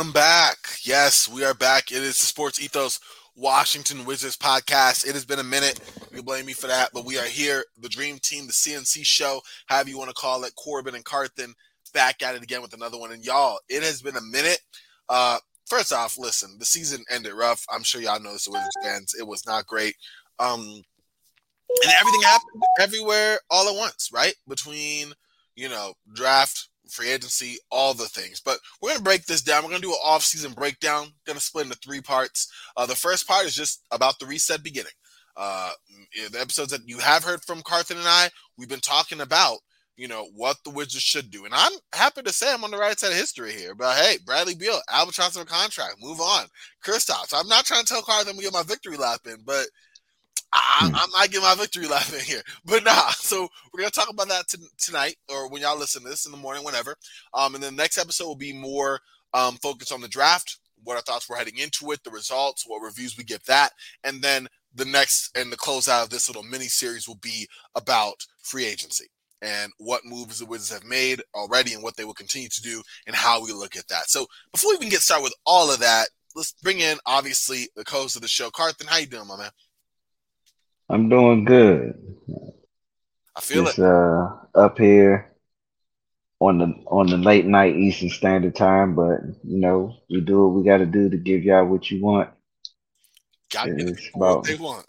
welcome back. Yes, we are back. It is the Sports Ethos Washington Wizards podcast. It has been a minute. You blame me for that, but we are here. The Dream Team, the CNC Show, however you want to call it. Corban and Carthan back at it again with another one. And y'all, it has been a minute. Uh, first off, listen, the season ended rough. I'm sure y'all know this, Wizards fans. It was not great. Um, and everything happened everywhere all at once, right? Between you know draft, free agency, all the things. But we're gonna break this down. We're gonna do an off-season breakdown. Gonna split into three parts. Uh, the first part is just about the reset beginning. Uh, the episodes that you have heard from Carthan and I, we've been talking about you know what the Wizards should do, and I'm happy to say I'm on the right side of history here. But hey, Bradley Beal, albatross of a contract, move on. Kristaps, I'm not trying to tell Carthan to get my victory lap in, but I, am hmm. not getting my victory lap in here, but nah. So we're gonna talk about that t- tonight, or when y'all listen to this in the morning, whenever. Um, and the next episode will be more um focused on the draft, what our thoughts were heading into it, the results, what reviews we give that, and then the next and the closeout of this little mini series will be about free agency and what moves the Wizards have made already and what they will continue to do and how we look at that. So before we even get started with all of that, let's bring in obviously the co-host of the show, Carthan. How you doing, my man? I'm doing good. I feel Just, it. Uh, up here on the on the late night Eastern Standard Time, but you know we do what we got to do to give y'all what you want. Got it's about, what they want.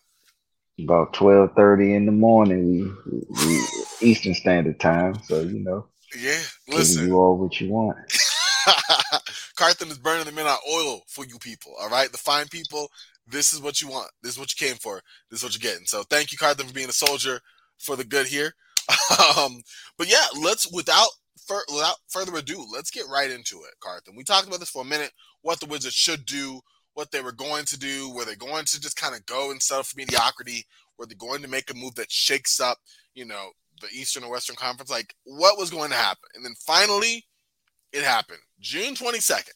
About twelve thirty in the morning, we, we Eastern Standard Time, so you know. Yeah, listen. you all what you want. Carthan is burning the midnight oil for you people. All right, the fine people this is what you want. This is what you came for. This is what you're getting. So thank you, Carthan, for being a soldier for the good here. um, but yeah, let's without fur, without further ado, let's get right into it, Carthan. We talked about this for a minute. What the Wizards should do, what they were going to do, were they going to just kind of go and settle for mediocrity? Were they going to make a move that shakes up, you know, the Eastern or Western Conference? Like, what was going to happen? And then finally, it happened. June 22nd.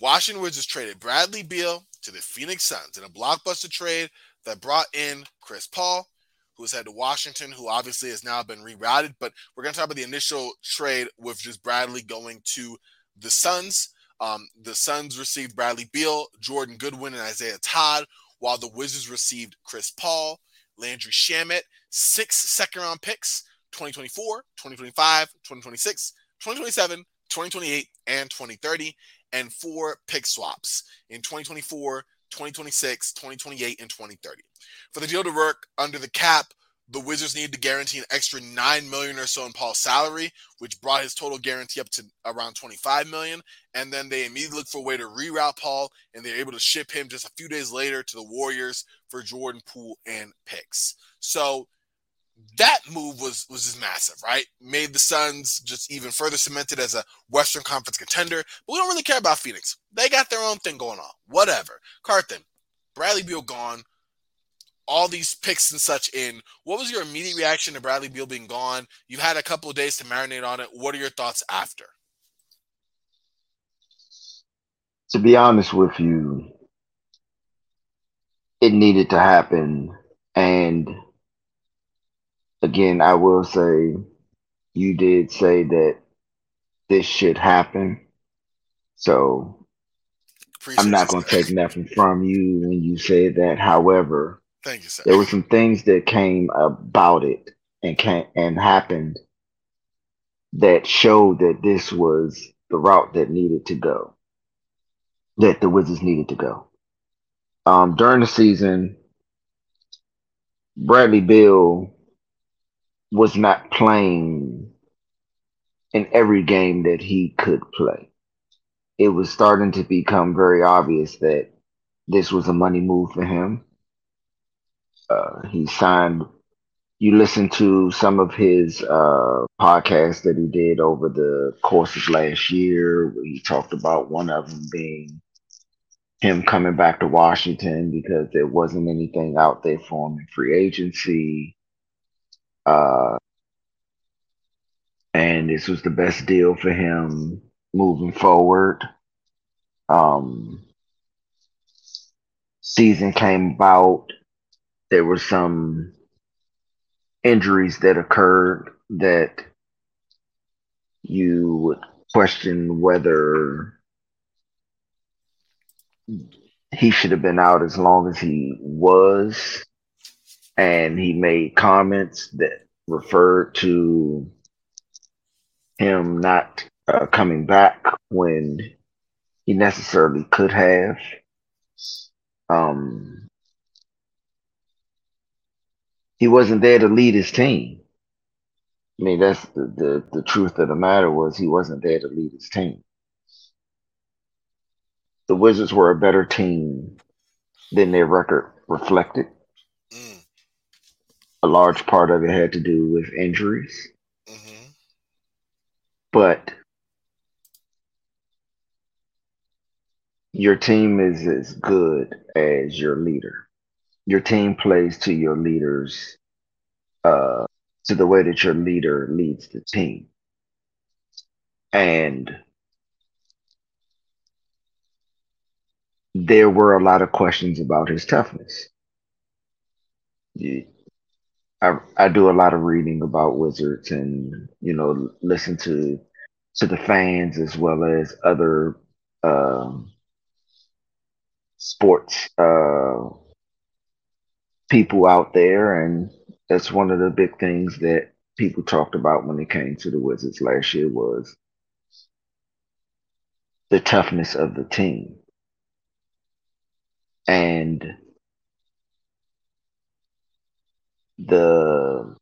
Washington Wizards traded Bradley Beal to the Phoenix Suns in a blockbuster trade that brought in Chris Paul, who's head to Washington, who obviously has now been rerouted. But we're going to talk about the initial trade with just Bradley going to the Suns. Um, the Suns received Bradley Beal, Jordan Goodwin, and Isaiah Todd, while the Wizards received Chris Paul, Landry Shamet, six second round picks 2024, 2025, 2026, 2027, 2028, and 2030 and four pick swaps in 2024, 2026, 2028, and 2030. For the deal to work under the cap, the Wizards needed to guarantee an extra nine million or so in Paul's salary, which brought his total guarantee up to around 25 million. And then they immediately looked for a way to reroute Paul, and they're able to ship him just a few days later to the Warriors for Jordan Poole and picks. So that move was was just massive, right? Made the Suns just even further cemented as a Western Conference contender. But we don't really care about Phoenix. They got their own thing going on. Whatever. Carthan, Bradley Beal gone. All these picks and such in. What was your immediate reaction to Bradley Beal being gone? You've had a couple of days to marinate on it. What are your thoughts after? To be honest with you, it needed to happen. And again, I will say you did say that this should happen. So Appreciate I'm not going to take nothing from you when you said that. However, thank you, sir. There were some things that came about it and came and happened that showed that this was the route that needed to go, that the Wizards needed to go. Um, during the season, Bradley Beal was not playing in every game that he could play. It was starting to become very obvious that this was a money move for him. Uh, he signed. You listen to some of his uh, podcasts that he did over the course of last year. he talked about one of them being him coming back to Washington because there wasn't anything out there for him in free agency. Uh, and this was the best deal for him moving forward. Um, season came about. There were some injuries that occurred that you would question whether he should have been out as long as he was. And he made comments that referred to him not uh, coming back when he necessarily could have. Um, he wasn't there to lead his team. I mean, that's the, the, the truth of the matter was he wasn't there to lead his team. The Wizards were a better team than their record reflected. A large part of it had to do with injuries. Mm-hmm. But your team is as good as your leader. Your team plays to your leader's uh, to the way that your leader leads the team. And there were a lot of questions about his toughness. I, I do a lot of reading about Wizards and, you know, listen to to the fans as well as other um, sports uh, people out there. And that's one of the big things that people talked about when it came to the Wizards last year was the toughness of the team. And the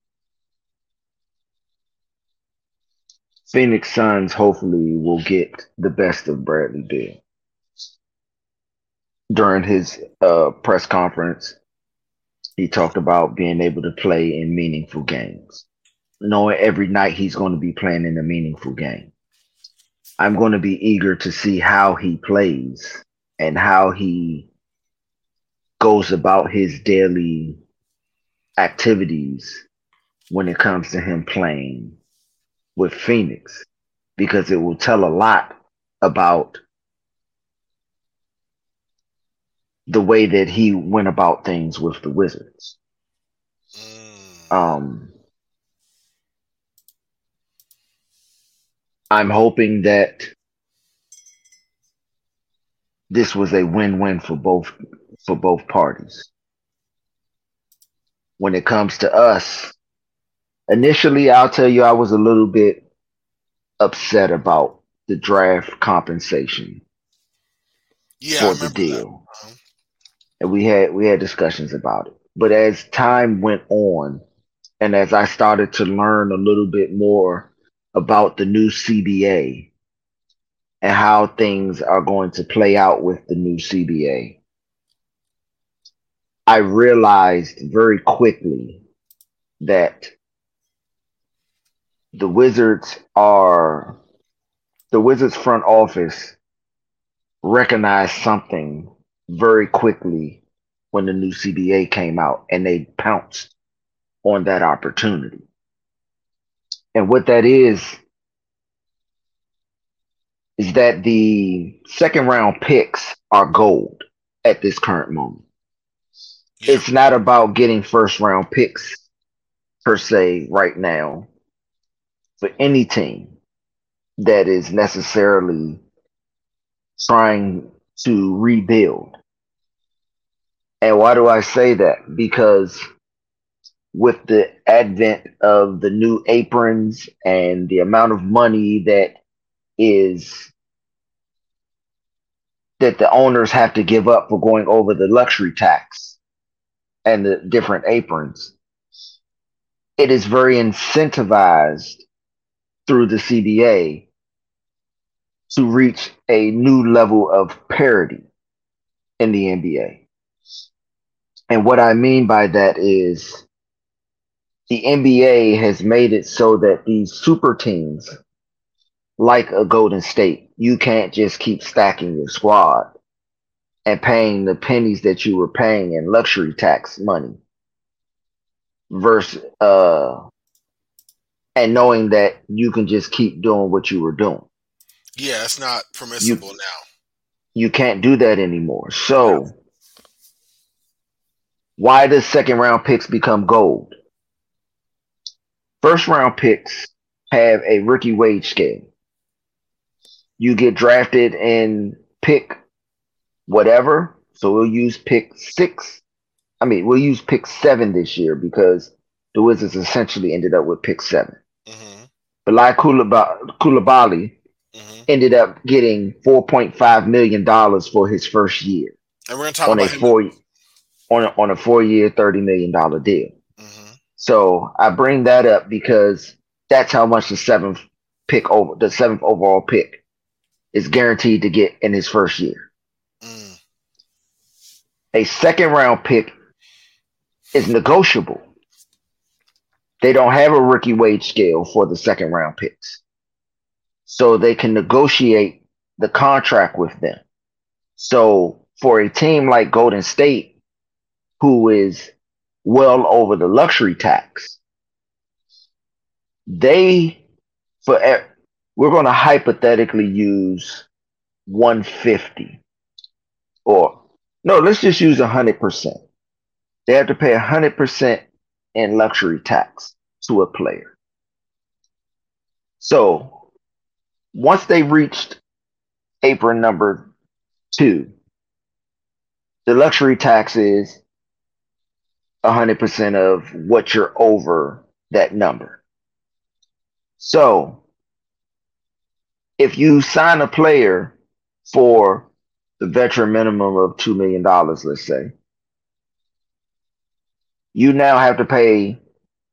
Phoenix Suns hopefully will get the best of Bradley Beal. During his uh, press conference, he talked about being able to play in meaningful games, knowing every night he's going to be playing in a meaningful game. I'm going to be eager to see how he plays and how he goes about his daily activities when it comes to him playing with Phoenix because it will tell a lot about the way that he went about things with the Wizards. Mm. Um, I'm hoping that this was a win-win for both for both parties. When it comes to us, initially I'll tell you I was a little bit upset about the draft compensation yeah, for the deal. Uh-huh and we had we had discussions about it. But as time went on, and as I started to learn a little bit more about the new CBA and how things are going to play out with the new CBA, I realized very quickly that the Wizards are the Wizards front office recognized something very quickly when the new CBA came out and they pounced on that opportunity. And what that is, is that the second round picks are gold at this current moment. It's not about getting first round picks per se right now for any team that is necessarily trying to rebuild. And why do I say that? Because with the advent of the new aprons and the amount of money that is that the owners have to give up for going over the luxury tax and the different aprons, it is very incentivized through the CBA to reach a new level of parity in the NBA. And what I mean by that is the NBA has made it so that these super teams, like a Golden State, you can't just keep stacking your squad and paying the pennies that you were paying in luxury tax money versus uh and knowing that you can just keep doing what you were doing. Yeah, it's not permissible you, now. You can't do that anymore. So why does second round picks become gold? First round picks have a rookie wage scale. you get drafted and pick whatever. So we'll use pick six. I mean, we'll use pick seven this year because the Wizards essentially ended up with pick 7 mm-hmm. But like Coulibaly mm-hmm. ended up getting four point five million dollars for his first year. And we're gonna talk on a four on a, on a four year, thirty million dollar deal. Mm-hmm. So I bring that up because that's how much the seventh pick over the seventh overall pick is guaranteed to get in his first year. A second round pick is negotiable. They don't have a rookie wage scale for the second round picks. So they can negotiate the contract with them. So for a team like Golden State, who is well over the luxury tax, they for we're going to hypothetically use 150 or no, let's just use 100%. They have to pay 100% in luxury tax to a player. So once they reached apron number two, the luxury tax is 100% of what you're over that number. So if you sign a player for the veteran minimum of $2 million, let's say, you now have to pay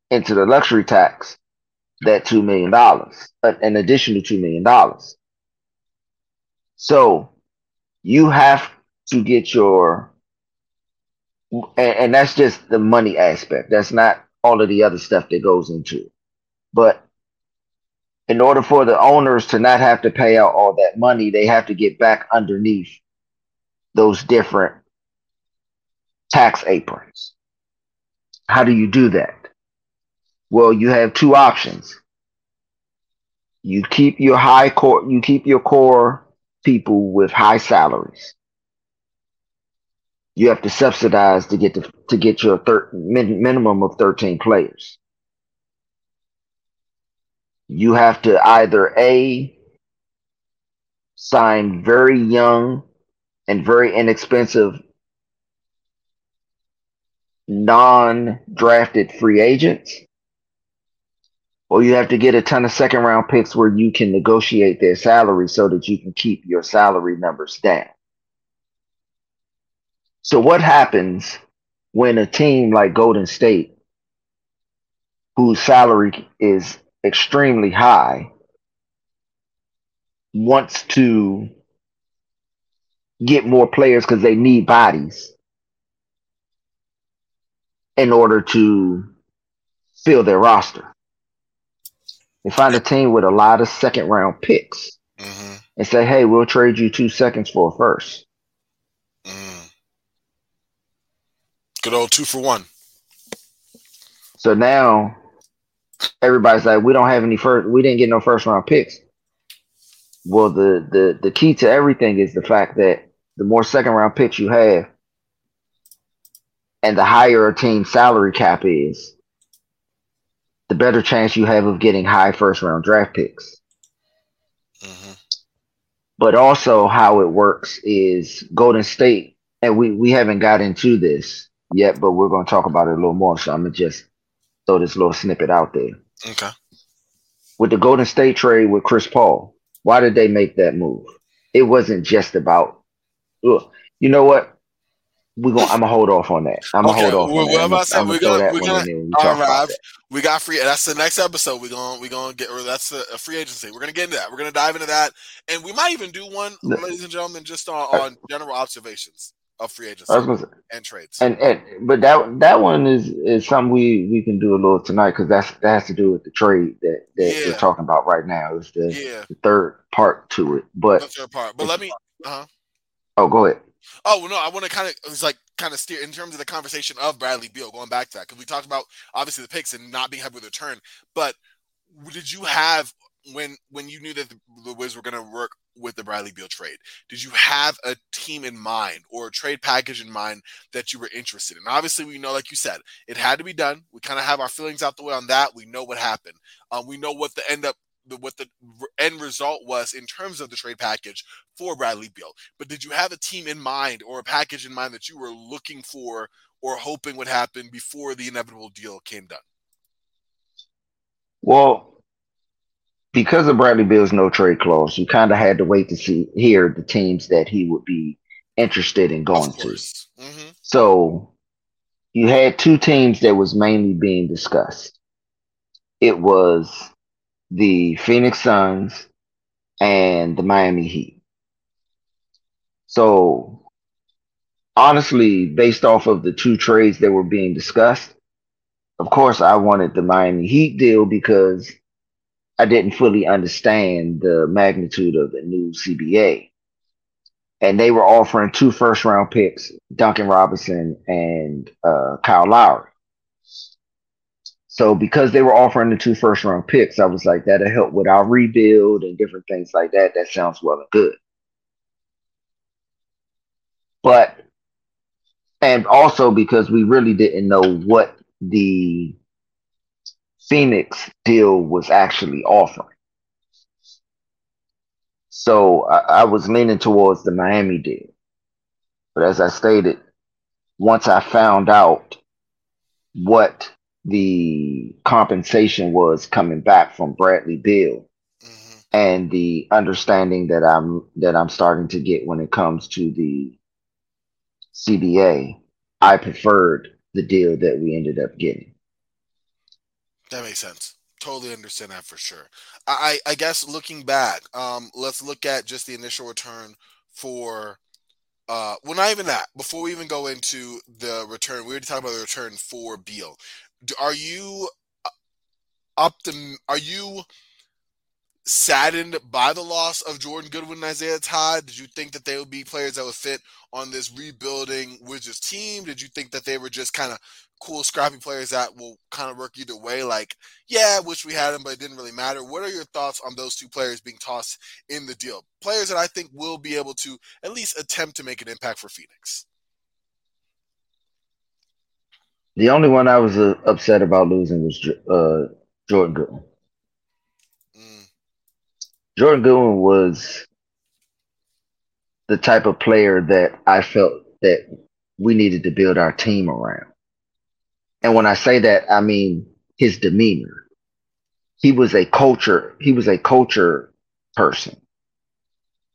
into the luxury tax that $2 million, uh, an additional $2 million. So you have to get your, and, and that's just the money aspect. That's not all of the other stuff that goes into it. But in order for the owners to not have to pay out all that money, they have to get back underneath those different tax aprons. How do you do that? Well, you have two options. You keep your high core, you keep your core people with high salaries. You have to subsidize to get to, to get your thir- min- minimum of 13 players. You have to either A, sign very young and very inexpensive non drafted free agents, or you have to get a ton of second round picks where you can negotiate their salary so that you can keep your salary numbers down. So, what happens when a team like Golden State, whose salary is extremely high, wants to get more players because they need bodies? in order to fill their roster. They find a team with a lot of second round picks mm-hmm. and say, hey, we'll trade you two seconds for a first. Mm. Good old two for one. So now everybody's like, we don't have any first, we didn't get no first round picks. Well, the, the, the key to everything is the fact that the more second round picks you have, and the higher a team's salary cap is, the better chance you have of getting high first round draft picks. Mm-hmm. But also, how it works is Golden State, and we, we haven't got into this yet, but we're going to talk about it a little more. So I'm going to just throw this little snippet out there. Okay. With the Golden State trade with Chris Paul, why did they make that move? It wasn't just about, ugh. you know what? we going I'm gonna hold off on that. I'm gonna okay. hold off. We're, on that. I'm, we're gonna, we're gonna, we right, we got free. That's the next episode. We're gonna we're gonna get. That's a, a, free agency. We're gonna get into that. We're gonna dive into that, and we might even do one, ladies and gentlemen, just on, uh, on general observations of free agency and trades. And and but that that one is is something we we can do a little tonight because that's that has to do with the trade that that yeah. we're talking about right now. It's the, yeah. the third part to it. But the third part. But let me. Uh-huh. Oh, go ahead. Oh well, no, I want to kind of it's like kind of steer in terms of the conversation of Bradley Beal. Going back to that because we talked about obviously the picks and not being happy with the return, but did you have when when you knew that the, the Wiz were going to work with the Bradley Beal trade? Did you have a team in mind or a trade package in mind that you were interested in? Obviously, we know, like you said, it had to be done. We kind of have our feelings out the way on that. We know what happened. Um, we know what the end up the what the end result was in terms of the trade package for Bradley Beal. But did you have a team in mind or a package in mind that you were looking for or hoping would happen before the inevitable deal came done? Well, because of Bradley Beal's no trade clause, you kind of had to wait to see hear the teams that he would be interested in going to. Mm-hmm. So you had two teams that was mainly being discussed. It was the Phoenix Suns and the Miami Heat. So honestly, based off of the two trades that were being discussed, of course I wanted the Miami Heat deal because I didn't fully understand the magnitude of the new CBA. And they were offering two first round picks, Duncan Robinson and uh, Kyle Lowry. So because they were offering the two first round picks, I was like, that'll help with our rebuild and different things like that. That sounds well and good. But and also because we really didn't know what the Phoenix deal was actually offering. So I, I, was leaning towards the Miami deal. But as I stated, once I found out what the compensation was coming back from Bradley Beal mm-hmm. and the understanding that I'm that I'm starting to get when it comes to the CBA, I preferred the deal that we ended up getting. That makes sense. Totally understand that for sure. I, I guess looking back, um, let's look at just the initial return for uh well not even that. Before we even go into the return, we already talked about the return for Beal. Are you uh, optim are you saddened by the loss of Jordan Goodwin and Isaiah Todd? Did you think that they would be players that would fit on this rebuilding Wizards team? Did you think that they were just kind of cool, scrappy players that will kind of work either way? Like, yeah, I wish we had them, but it didn't really matter. What are your thoughts on those two players being tossed in the deal? Players that I think will be able to at least attempt to make an impact for Phoenix. The only one I was uh, upset about losing was uh, Jordan Goodwin. Jordan Goodwin was the type of player that I felt that we needed to build our team around. And when I say that, I mean his demeanor. He was a culture, he was a culture person.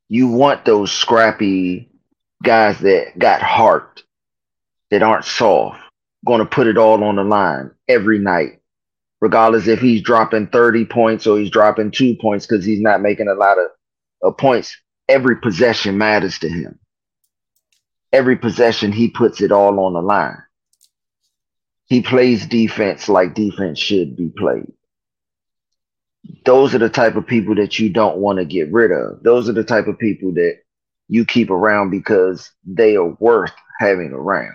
You want those scrappy guys that got heart, that aren't soft, going to put it all on the line every night, regardless if he's dropping 30 points or he's dropping two points because he's not making a lot of, of points. Every possession matters to him. Every possession, he puts it all on the line. He plays defense like defense should be played. Those are the type of people that you don't want to get rid of. Those are the type of people that you keep around because they are worth having around.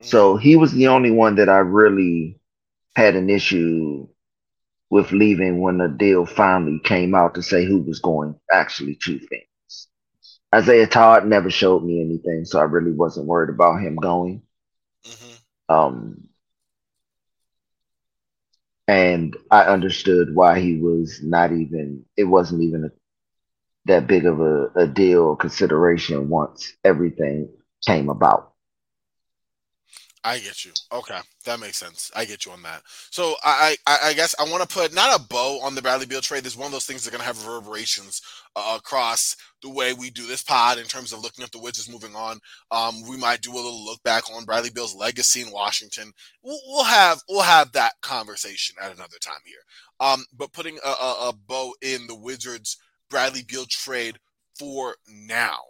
So he was the only one that I really had an issue with leaving when the deal finally came out to say who was going actually to things. Isaiah Todd never showed me anything, so I really wasn't worried about him going. Mm-hmm. Um, and I understood why he was not even. It wasn't even a, that big of a, a deal or consideration once everything came about. I get you. Okay, that makes sense. I get you on that. So I, I, I guess I want to put not a bow on the Bradley Beal trade. There's one of those things that's going to have reverberations uh, across the way we do this pod in terms of looking at the Wizards moving on. Um, we might do a little look back on Bradley Beal's legacy in Washington. We'll, we'll have we'll have that conversation at another time here. Um, but putting a, a, a bow in the Wizards Bradley Beal trade for now.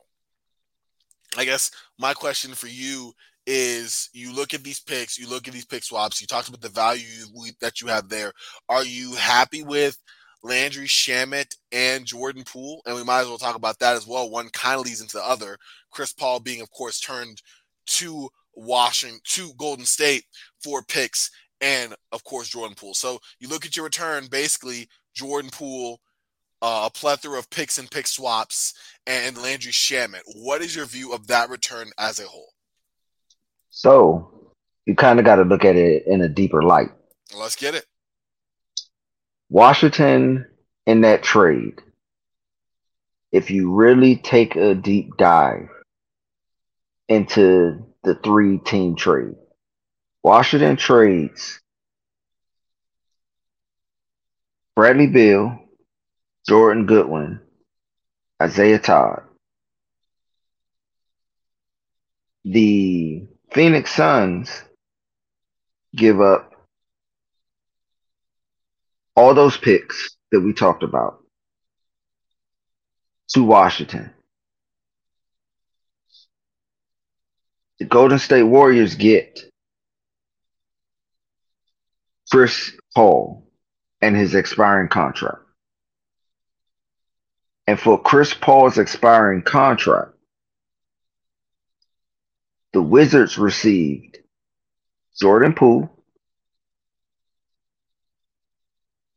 I guess my question for you is you look at these picks, you look at these pick swaps, you talked about the value that you have there. Are you happy with Landry Shamet and Jordan Poole? And we might as well talk about that as well. One kind of leads into the other. Chris Paul being, of course, turned to Washington, to Golden State for picks, and of course, Jordan Poole. So you look at your return, basically, Jordan Poole. Uh, a plethora of picks and pick swaps and Landry Shamet. What is your view of that return as a whole? So you kind of got to look at it in a deeper light. Let's get it. Washington in that trade, if you really take a deep dive into the three team trade, Washington trades Bradley Beal, Jordan Goodwin, Isaiah Todd. The Phoenix Suns give up all those picks that we talked about to Washington. The Golden State Warriors get Chris Paul and his expiring contract. And for Chris Paul's expiring contract, the Wizards received Jordan Poole,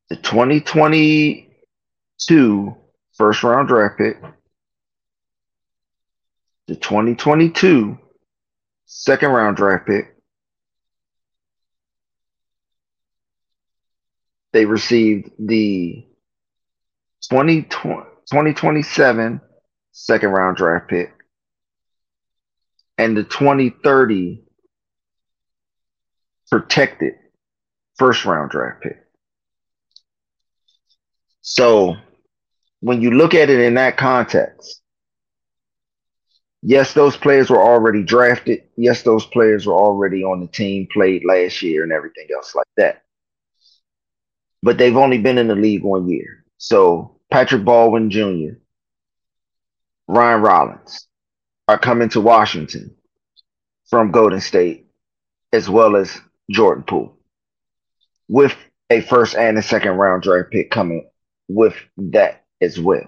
the 2022 first round draft pick, the 2022 second round draft pick. They received the 2027 second round draft pick and the 2030 protected first round draft pick. So when you look at it in that context, yes, those players were already drafted. Yes, those players were already on the team, played last year, and everything else like that. But they've only been in the league one year. So Patrick Baldwin Jr., Ryan Rollins are coming to Washington from Golden State, as well as Jordan Poole, with a first and a second round draft pick coming with that as well.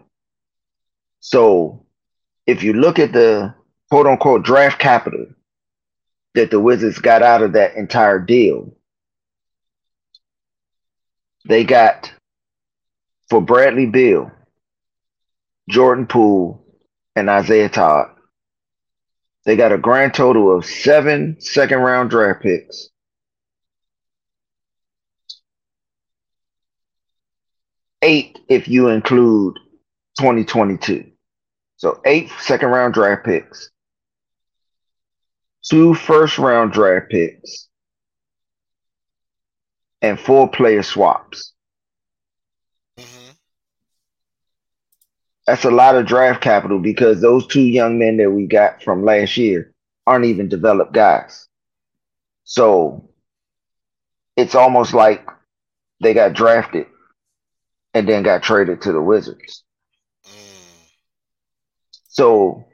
So if you look at the quote unquote draft capital that the Wizards got out of that entire deal, they got for Bradley Beal, Jordan Poole, and Isaiah Todd. They got a grand total of seven second round draft picks. Eight if you include 2022. So eight second round draft picks, two first round draft picks, and four player swaps. That's a lot of draft capital because those two young men that we got from last year aren't even developed guys. So it's almost like they got drafted and then got traded to the Wizards. Mm. So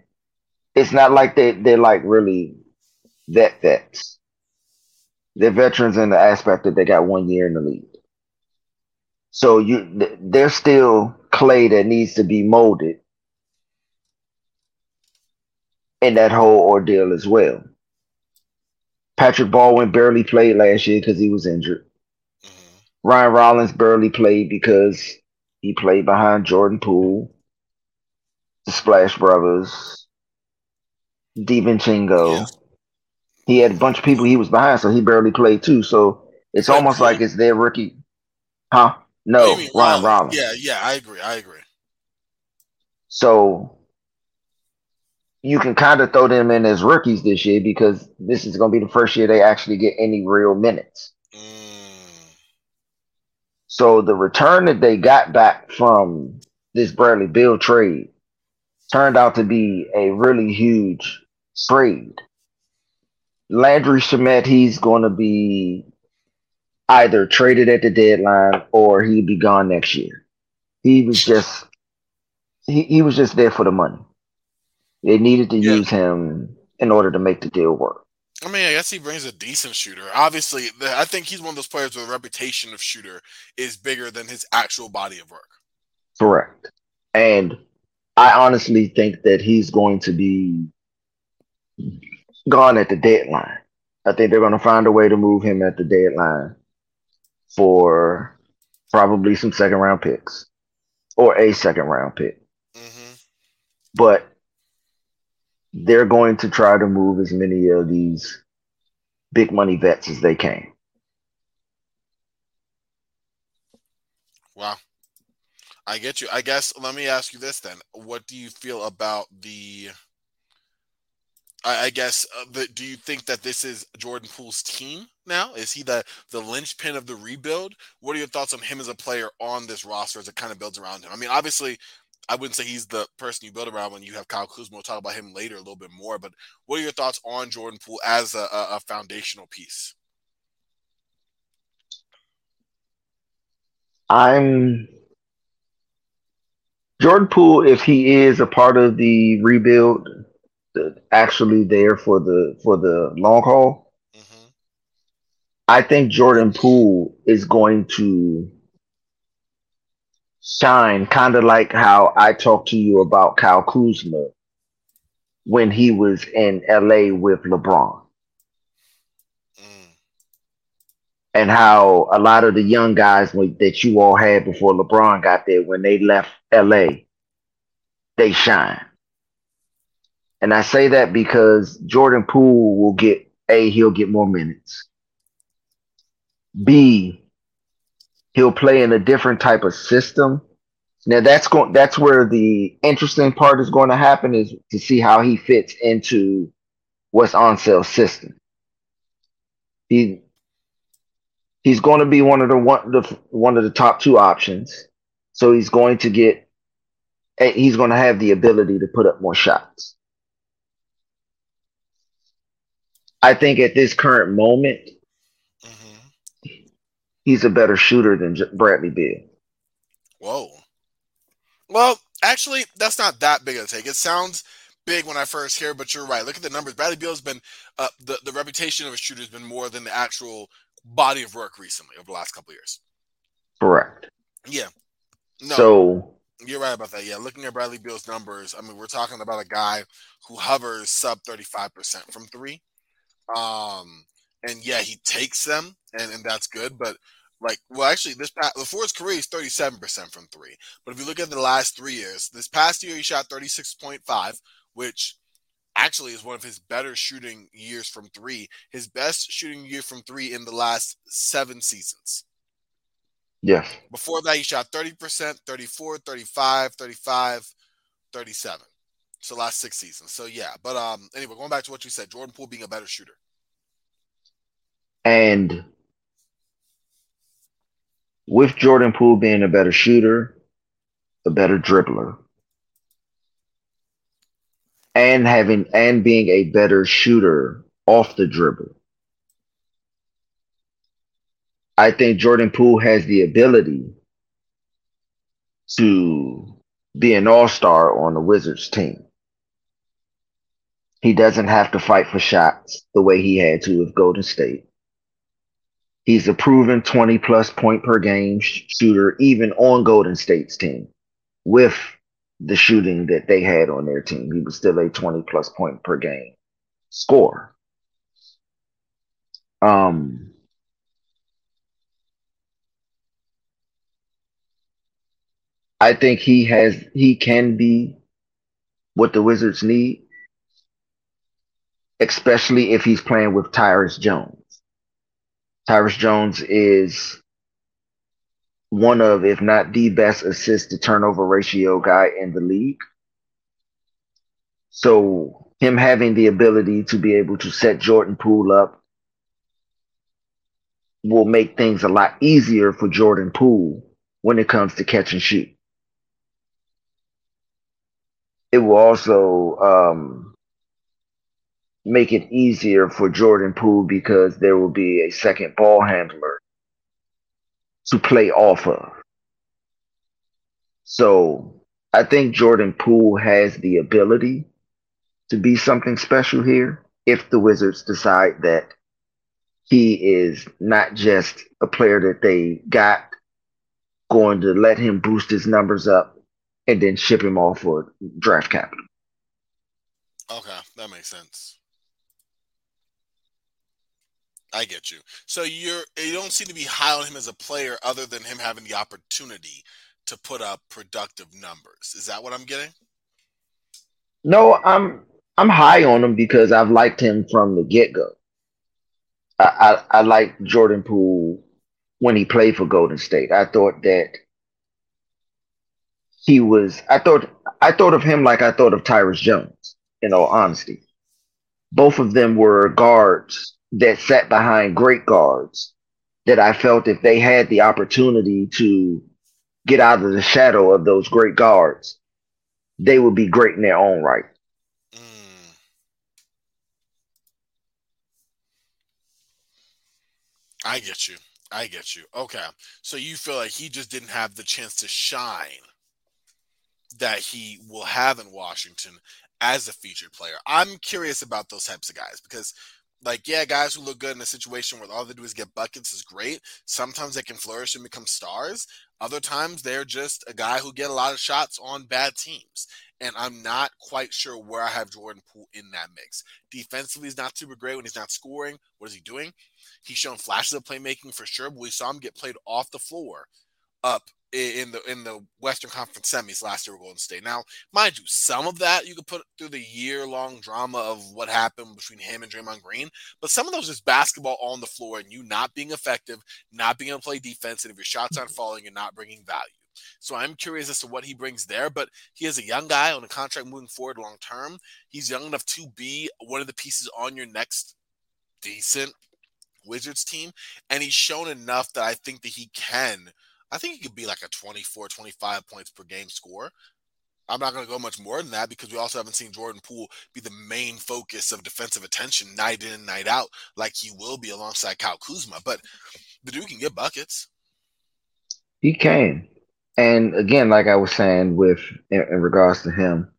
it's not like they they're like really vet vets. They're veterans in the aspect that they got one year in the league. So you they're still clay that needs to be molded in that whole ordeal as well. Patrick Baldwin barely played last year because he was injured. Mm-hmm. Ryan Rollins barely played because he played behind Jordan Poole the Splash Brothers, DiVincenzo. Yeah. He had a bunch of people he was behind, so he barely played too. So it's almost like it's their rookie. Huh? No, Ryan Rollins. Yeah, yeah, I agree. I agree. So you can kind of throw them in as rookies this year because this is going to be the first year they actually get any real minutes. Mm. So the return that they got back from this Bradley Beal trade turned out to be a really huge trade. Landry Shamet, he's going to be either traded at the deadline or he'd be gone next year. He was just he, he was just there for the money. They needed to yeah. use him in order to make the deal work. I mean, I guess he brings a decent shooter. Obviously, I think he's one of those players with a reputation of shooter is bigger than his actual body of work. Correct. And I honestly think that he's going to be gone at the deadline. I think they're going to find a way to move him at the deadline for probably some second round picks or a second round pick. Mm-hmm. But they're going to try to move as many of these big money vets as they can. Wow. I get you. I guess let me ask you this then: What do you feel about the? I, I guess uh, do you think that this is Jordan Poole's team now? Is he the the linchpin of the rebuild? What are your thoughts on him as a player on this roster as it kind of builds around him? I mean, obviously, I wouldn't say he's the person you build around when you have Kyle Kuzma. We'll talk about him later a little bit more. But what are your thoughts on Jordan Poole as a, a foundational piece? I'm Jordan Poole, if he is a part of the rebuild, actually there for the for the long haul, mm-hmm. I think Jordan Poole is going to shine, kind of like how I talked to you about Kyle Kuzma when he was in LA with LeBron. Mm. And how a lot of the young guys that you all had before LeBron got there, when they left LA, they shine. And I say that because Jordan Poole will get A, he'll get more minutes. B, he'll play in a different type of system. Now that's going that's where the interesting part is going to happen is to see how he fits into what's Unseld's system. He he's going to be one of the one the one of the top two options. So he's going to get he's going to have the ability to put up more shots. I think at this current moment, he's a better shooter than Bradley Beal. Whoa. Well, actually, that's not that big of a take. It sounds big when I first hear, but you're right. Look at the numbers. Bradley Beal's been uh, the the reputation of a shooter has been more than the actual body of work recently over the last couple years. Correct. Yeah. No. So you're right about that. Yeah, looking at Bradley Beal's numbers, I mean, we're talking about a guy who hovers sub 35% from three. Um, and yeah, he takes them, and, and that's good. But like, well, actually, this past before his career, is thirty seven percent from three. But if you look at the last three years, this past year he shot thirty six point five, which actually is one of his better shooting years from three. His best shooting year from three in the last seven seasons. Yes. Before that, he shot 30%, 34, 35, 35, 37. So last six seasons. So yeah. But um anyway, going back to what you said, Jordan Poole being a better shooter. And with Jordan Poole being a better shooter, a better dribbler, and having and being a better shooter off the dribble. I think Jordan Poole has the ability to be an all-star on the Wizards team. He doesn't have to fight for shots the way he had to with Golden State. He's a proven 20 plus point per game shooter, even on Golden State's team. With the shooting that they had on their team, he was still a 20 plus point per game score. Um, I think he has he can be what the Wizards need, especially if he's playing with Tyus Jones. Tyus Jones is one of, if not the best assist to turnover ratio guy in the league. So him having the ability to be able to set Jordan Poole up will make things a lot easier for Jordan Poole when it comes to catch and shoot. It will also um, make it easier for Jordan Poole because there will be a second ball handler to play off of. So I think Jordan Poole has the ability to be something special here if the Wizards decide that he is not just a player that they got going to let him boost his numbers up and then ship him off for draft capital. Okay, that makes sense. I get you. So you're you don't seem to be high on him as a player, other than him having the opportunity to put up productive numbers. Is that what I'm getting? No, I'm I'm high on him because I've liked him from the get go. I, I I like Jordan Poole when he played for Golden State. I thought that he was. I thought I thought of him like I thought of Tyus Jones. In all honesty, both of them were guards that sat behind great guards that I felt if they had the opportunity to get out of the shadow of those great guards, they would be great in their own right. Mm. I get you. I get you. Okay. So you feel like he just didn't have the chance to shine that he will have in Washington as a featured player. I'm curious about those types of guys because like yeah, guys who look good in a situation where all they do is get buckets is great. Sometimes they can flourish and become stars. Other times they're just a guy who get a lot of shots on bad teams. And I'm not quite sure where I have Jordan Poole in that mix. Defensively, he's not super great when he's not scoring. What is he doing? He's shown flashes of playmaking for sure, but we saw him get played off the floor up in the in the Western Conference semis last year with Golden State. Now, mind you, some of that you could put through the year long drama of what happened between him and Draymond Green, but some of those is basketball on the floor and you not being effective, not being able to play defense, and if your shots aren't falling, you're not bringing value. So I'm curious as to what he brings there, but he is a young guy on a contract moving forward long term. He's young enough to be one of the pieces on your next decent Wizards team, and he's shown enough that I think that he can I think he could be like a 24, 25 points per game score. I'm not going to go much more than that because we also haven't seen Jordan Poole be the main focus of defensive attention night in and night out like he will be alongside Kyle Kuzma. But the dude can get buckets. He can. And again, like I was saying with in, in regards to him,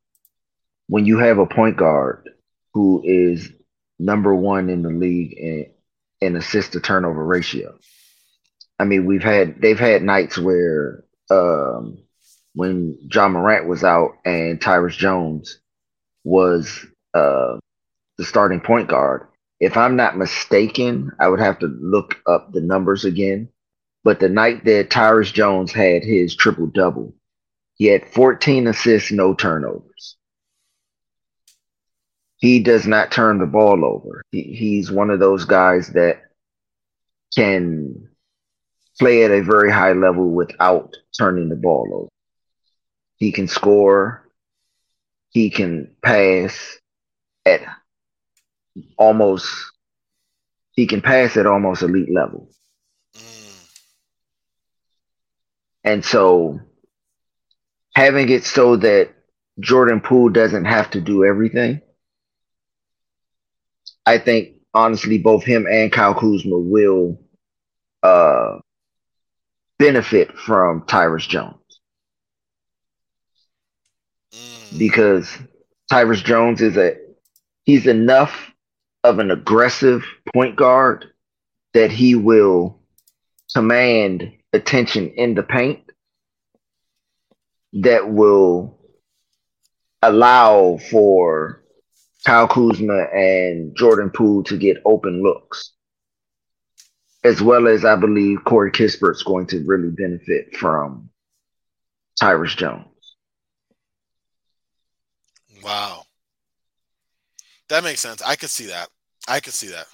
when you have a point guard who is number one in the league in, in assist to turnover ratio, I mean, we've had they've had nights where um, when Ja Morant was out and Tyus Jones was uh, the starting point guard. If I'm not mistaken, I would have to look up the numbers again. But the night that Tyus Jones had his triple double, he had 14 assists, no turnovers. He does not turn the ball over. He, he's one of those guys that can play at a very high level without turning the ball over. He can score. He can pass at almost he can pass at almost elite level. Mm. And so having it so that Jordan Poole doesn't have to do everything, I think honestly both him and Kyle Kuzma will uh, benefit from Tyus Jones. Mm. Because Tyus Jones is a he's enough of an aggressive point guard that he will command attention in the paint that will allow for Kyle Kuzma and Jordan Poole to get open looks as well as I believe Corey Kispert's going to really benefit from Tyus Jones. Wow. That makes sense. I could see that. I could see that.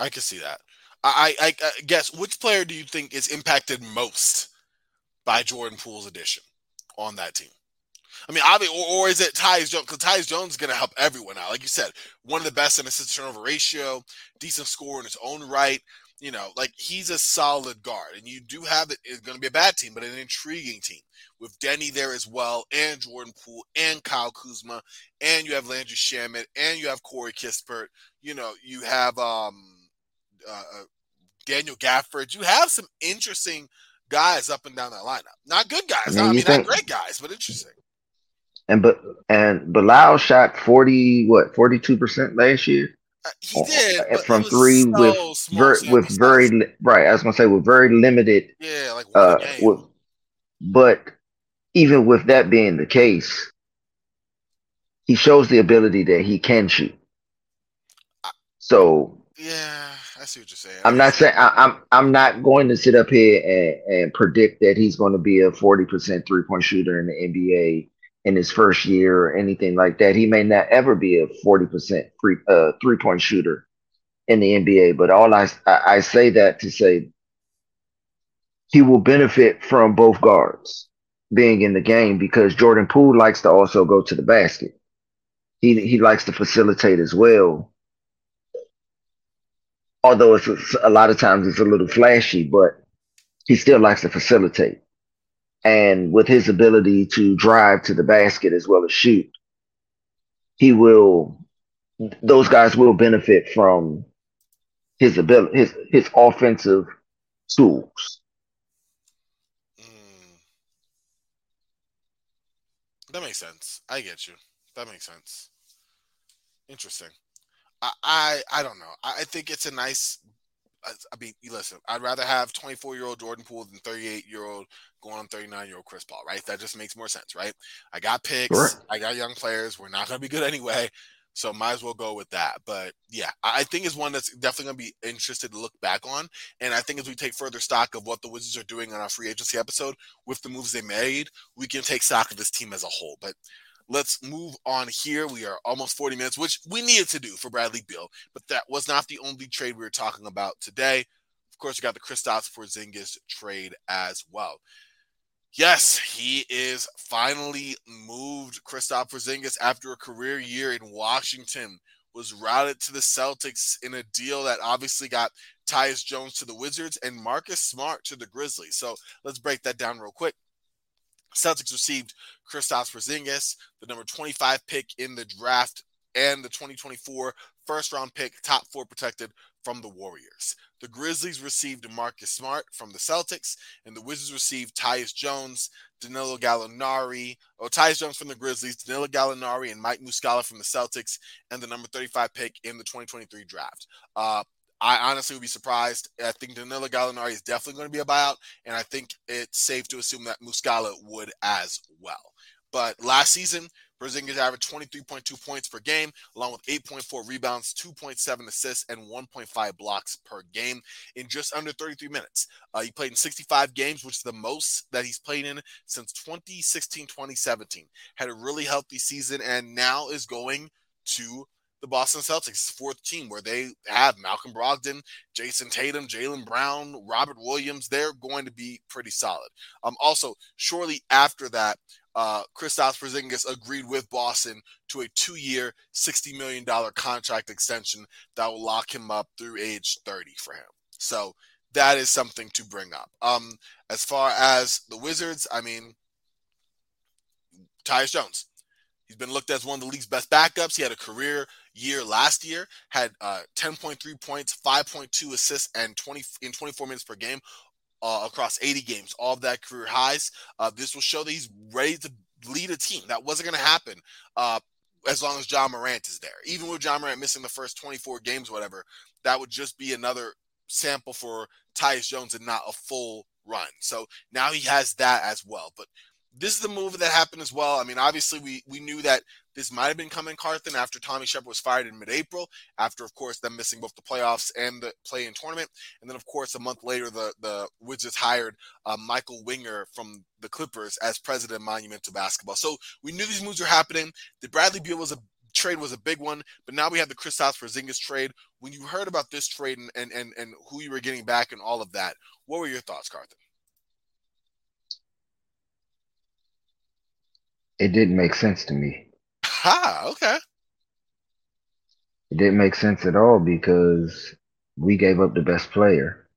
I could see that. I, I, I uh, guess which player do you think is impacted most by Jordan Poole's addition on that team? I mean, obviously, or, or is it Tyus Jones? Because Tyus Jones is going to help everyone out. Like you said, one of the best in assist turnover ratio, decent score in his own right. You know, like he's a solid guard, and you do have it. It's going to be a bad team, but an intriguing team with Deni there as well, and Jordan Poole, and Kyle Kuzma, and you have Landry Shamet, and you have Corey Kispert. You know, you have um, uh, uh Daniel Gafford. You have some interesting guys up and down that lineup. Not good guys. I mean, I mean think, not great guys, but interesting and but and Bilal shot forty what forty two percent last year. Uh, he did from three so with ver- with very li- right. I was gonna say with very limited. Yeah, like uh, with, but even with that being the case, he shows the ability that he can shoot. So yeah, I see what you're saying. I'm not saying I, am I'm, I'm not going to sit up here and, and predict that he's going to be a 40 percent three point shooter in the NBA in his first year or anything like that. He may not ever be a 40% free, uh, three point shooter in the NBA. But all I, I say that to say he will benefit from both guards being in the game because Jordan Poole likes to also go to the basket. He he likes to facilitate as well. Although it's a, a lot of times it's a little flashy, but he still likes to facilitate. And with his ability to drive to the basket as well as shoot, he will those guys will benefit from his ability his his offensive tools. Mm. That makes sense. I get you. That makes sense. Interesting. I I, I don't know. I, I think it's a nice I mean, listen, I'd rather have 24 year old Jordan Poole than 38 year old going on 39 year old Chris Paul, right? That just makes more sense, right? I got picks, sure. I got young players. We're not going to be good anyway. So might as well go with that. But yeah, I think is one that's definitely going to be interested to look back on. And I think as we take further stock of what the Wizards are doing on our free agency episode with the moves they made, we can take stock of this team as a whole. But let's move on here. We are almost 40 minutes, which we needed to do for Bradley Beal, but that was not the only trade we were talking about today. Of course, we got the Kristaps Porzingis trade as well. Yes, he is finally moved. Kristaps Porzingis, after a career year in Washington, was routed to the Celtics in a deal that obviously got Tyus Jones to the Wizards and Marcus Smart to the Grizzlies. So let's break that down real quick. Celtics received Kristaps Porzingis, the number 25 pick in the draft, and the 2024 first round pick, top four protected from the Warriors. The Grizzlies received Marcus Smart from the Celtics, and the Wizards received Tyus Jones, Danilo Gallinari, oh, Tyus Jones from the Grizzlies, Danilo Gallinari, and Mike Muscala from the Celtics, and the number 35 pick in the 2023 draft. Uh, I honestly would be surprised. I think Danilo Gallinari is definitely going to be a buyout, and I think it's safe to assume that Muscala would as well. But last season, Porzingis averaged 23.2 points per game, along with 8.4 rebounds, 2.7 assists, and 1.5 blocks per game in just under 33 minutes. Uh, he played in 65 games, which is the most that he's played in since 2016 2017. Had a really healthy season and now is going to the Boston Celtics, fourth team, where they have Malcolm Brogdon, Jayson Tatum, Jaylen Brown, Robert Williams. They're going to be pretty solid. Um, also, shortly after that, uh, Kristaps Porzingis agreed with Boston to a two-year, $60 million contract extension that will lock him up through age 30 for him. So that is something to bring up. Um, as far as the Wizards, I mean, Tyus Jones. He's been looked at as one of the league's best backups. He had a career year last year, had uh, 10.3 points, 5.2 assists, and 20 in 24 minutes per game uh, across 80 games, all of that career highs. Uh, this will show that he's ready to lead a team. That wasn't going to happen uh, as long as Ja Morant is there. Even with Ja Morant missing the first 24 games, whatever, that would just be another sample for Tyus Jones and not a full run. So now he has that as well. But this is the move that happened as well. I mean, obviously, we we knew that this might have been coming, Carthan, after Tommy Sheppard was fired in mid-April, after, of course, them missing both the playoffs and the play-in tournament, and then, of course, a month later, the the Wizards hired uh, Michael Winger from the Clippers as president of Monumental Basketball. So we knew these moves were happening. The Bradley Beal was a trade was a big one, but now we have the Kristaps Porzingis trade. When you heard about this trade and, and and and who you were getting back and all of that, what were your thoughts, Carthan? it didn't make sense to me. Ha, okay. It didn't make sense at all because we gave up the best player.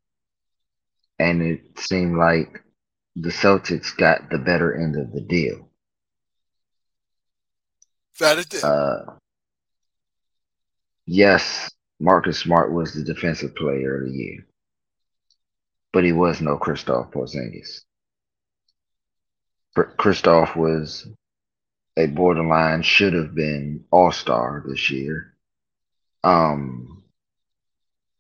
And it seemed like the Celtics got the better end of the deal. That it did. Uh, yes, Marcus Smart was the defensive player of the year, but he was no Kristaps Porzingis. Kristaps was a borderline should have been all star this year. Um,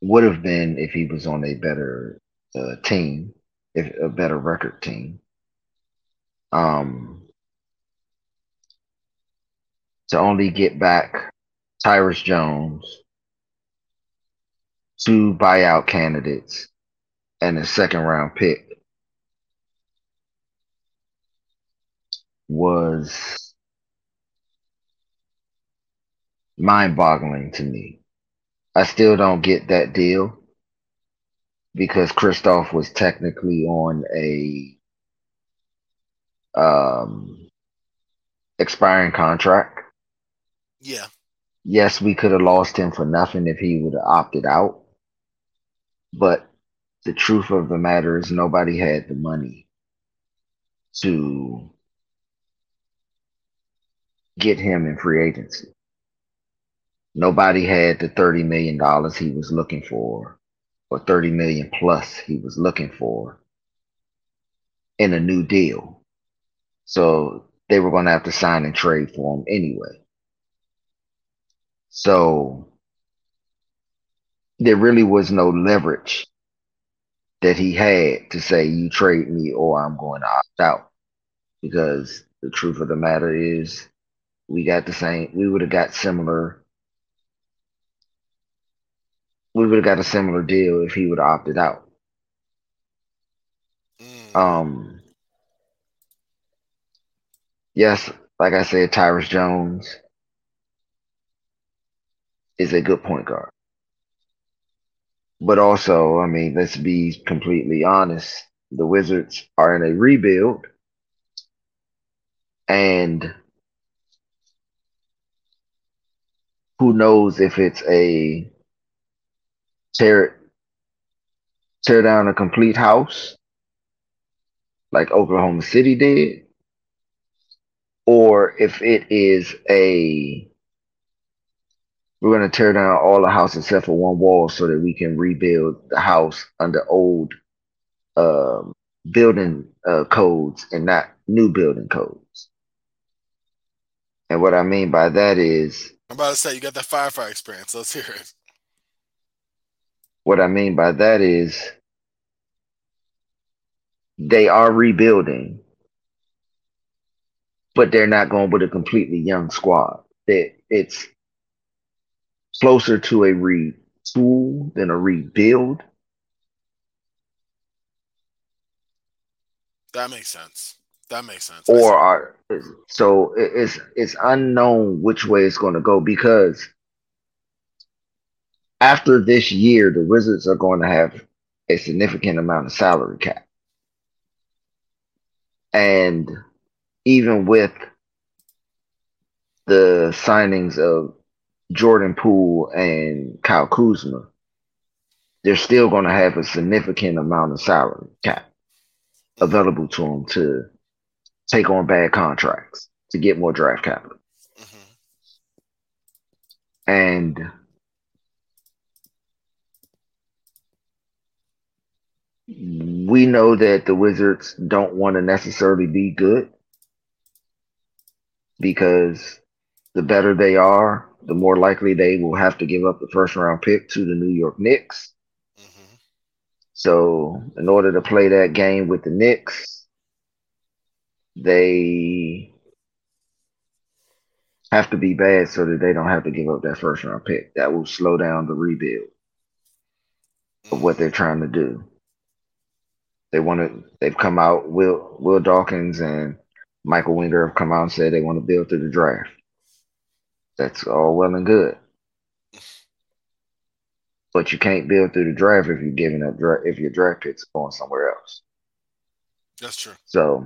would have been if he was on a better uh, team, if a better record team. Um, to only get back Tyus Jones, two buyout candidates, and a second round pick was mind boggling to me. I still don't get that deal. because Kristoff was technically on a um, expiring contract. Yeah. Yes, we could have lost him for nothing if he would have opted out. But the truth of the matter is, nobody had the money to get him in free agency. Nobody had the $30 million he was looking for, or 30 million plus he was looking for in a new deal. So they were going to have to sign and trade for him anyway. So there really was no leverage that he had to say, you trade me or I'm going to opt out. Because the truth of the matter is, we got the same, we would have got similar, we would have got a similar deal if he would have opted out. Mm. Um, yes, like I said, Tyus Jones is a good point guard. But also, I mean, let's be completely honest. The Wizards are in a rebuild. And who knows if it's a tear it tear down a complete house like Oklahoma City did, or if it is a we're going to tear down all the house except for one wall so that we can rebuild the house under old um, building uh, codes and not new building codes. And what I mean by that is, I'm about to say you got that firefighter experience. Let's hear it. What I mean by that is, they are rebuilding, but they're not going with a completely young squad. That it's closer to a retool than a rebuild. That makes sense. That makes sense. Or are so it's it's unknown which way it's going to go because after this year, the Wizards are going to have a significant amount of salary cap, and even with the signings of Jordan Poole and Kyle Kuzma, they're still going to have a significant amount of salary cap available to them to take on bad contracts to get more draft capital. Mm-hmm. And we know that the Wizards don't want to necessarily be good because the better they are, the more likely they will have to give up the first round pick to the New York Knicks. Mm-hmm. So, in order to play that game with the Knicks, they have to be bad so that they don't have to give up that first round pick. That will slow down the rebuild of what they're trying to do. They want to. They've come out. Will Will Dawkins and Michael Winger have come out and said they want to build through the draft. That's all well and good. But you can't build through the draft if you're giving up draft if your draft picks going somewhere else. That's true. So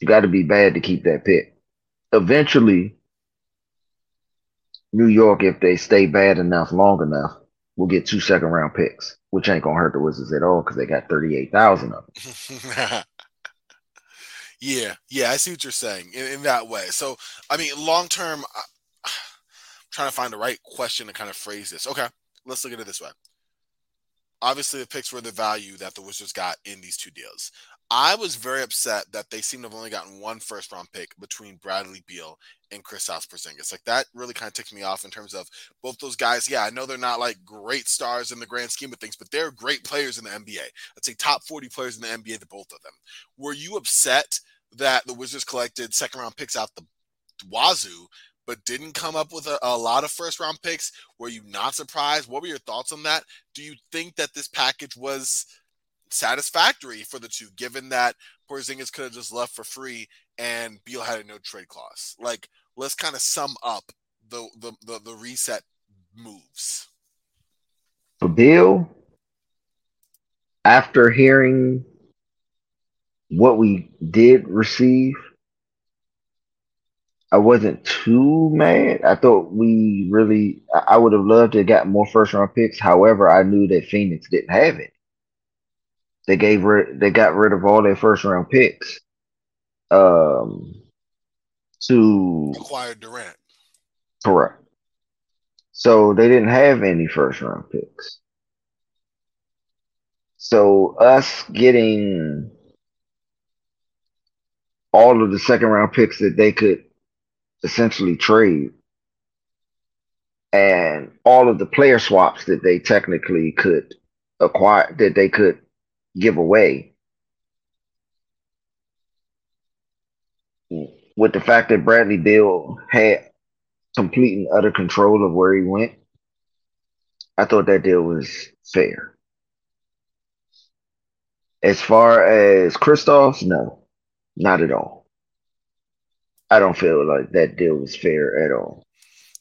you got to be bad to keep that pick. Eventually, New York, if they stay bad enough long enough, will get two second round picks, which ain't gonna hurt the Wizards at all because they got thirty eight thousand of them. yeah, yeah, I see what you're saying in, in that way. So, I mean, long term, trying to find the right question to kind of phrase this. Okay, let's look at it this way. Obviously, the picks were the value that the Wizards got in these two deals. I was very upset that they seem to have only gotten one first round pick between Bradley Beal and Kristaps Porzingis. Like that really kind of ticked me off in terms of both those guys. Yeah, I know they're not like great stars in the grand scheme of things, but they're great players in the NBA. I'd say top 40 players in the NBA, the both of them. Were you upset that the Wizards collected second round picks out the wazoo but didn't come up with a, a, lot of first round picks. Were you not surprised? What were your thoughts on that? Do you think that this package was satisfactory for the two, given that Porzingis could have just left for free and Beal had a no trade clause? Like, let's kind of sum up the the the, the reset moves. For Beal, after hearing what we did receive, I wasn't too mad. I thought we really, I would have loved to have got more first round picks. However, I knew that Phoenix didn't have it. They gave rid, they got rid of all their first round picks. Um, to acquire Durant. Correct. So they didn't have any first round picks. So us getting all of the second round picks that they could essentially trade and all of the player swaps that they technically could acquire that they could give away with the fact that Bradley Beal had complete and utter control of where he went, I thought that deal was fair. As far as Kristaps, no, not at all. I don't feel like that deal was fair at all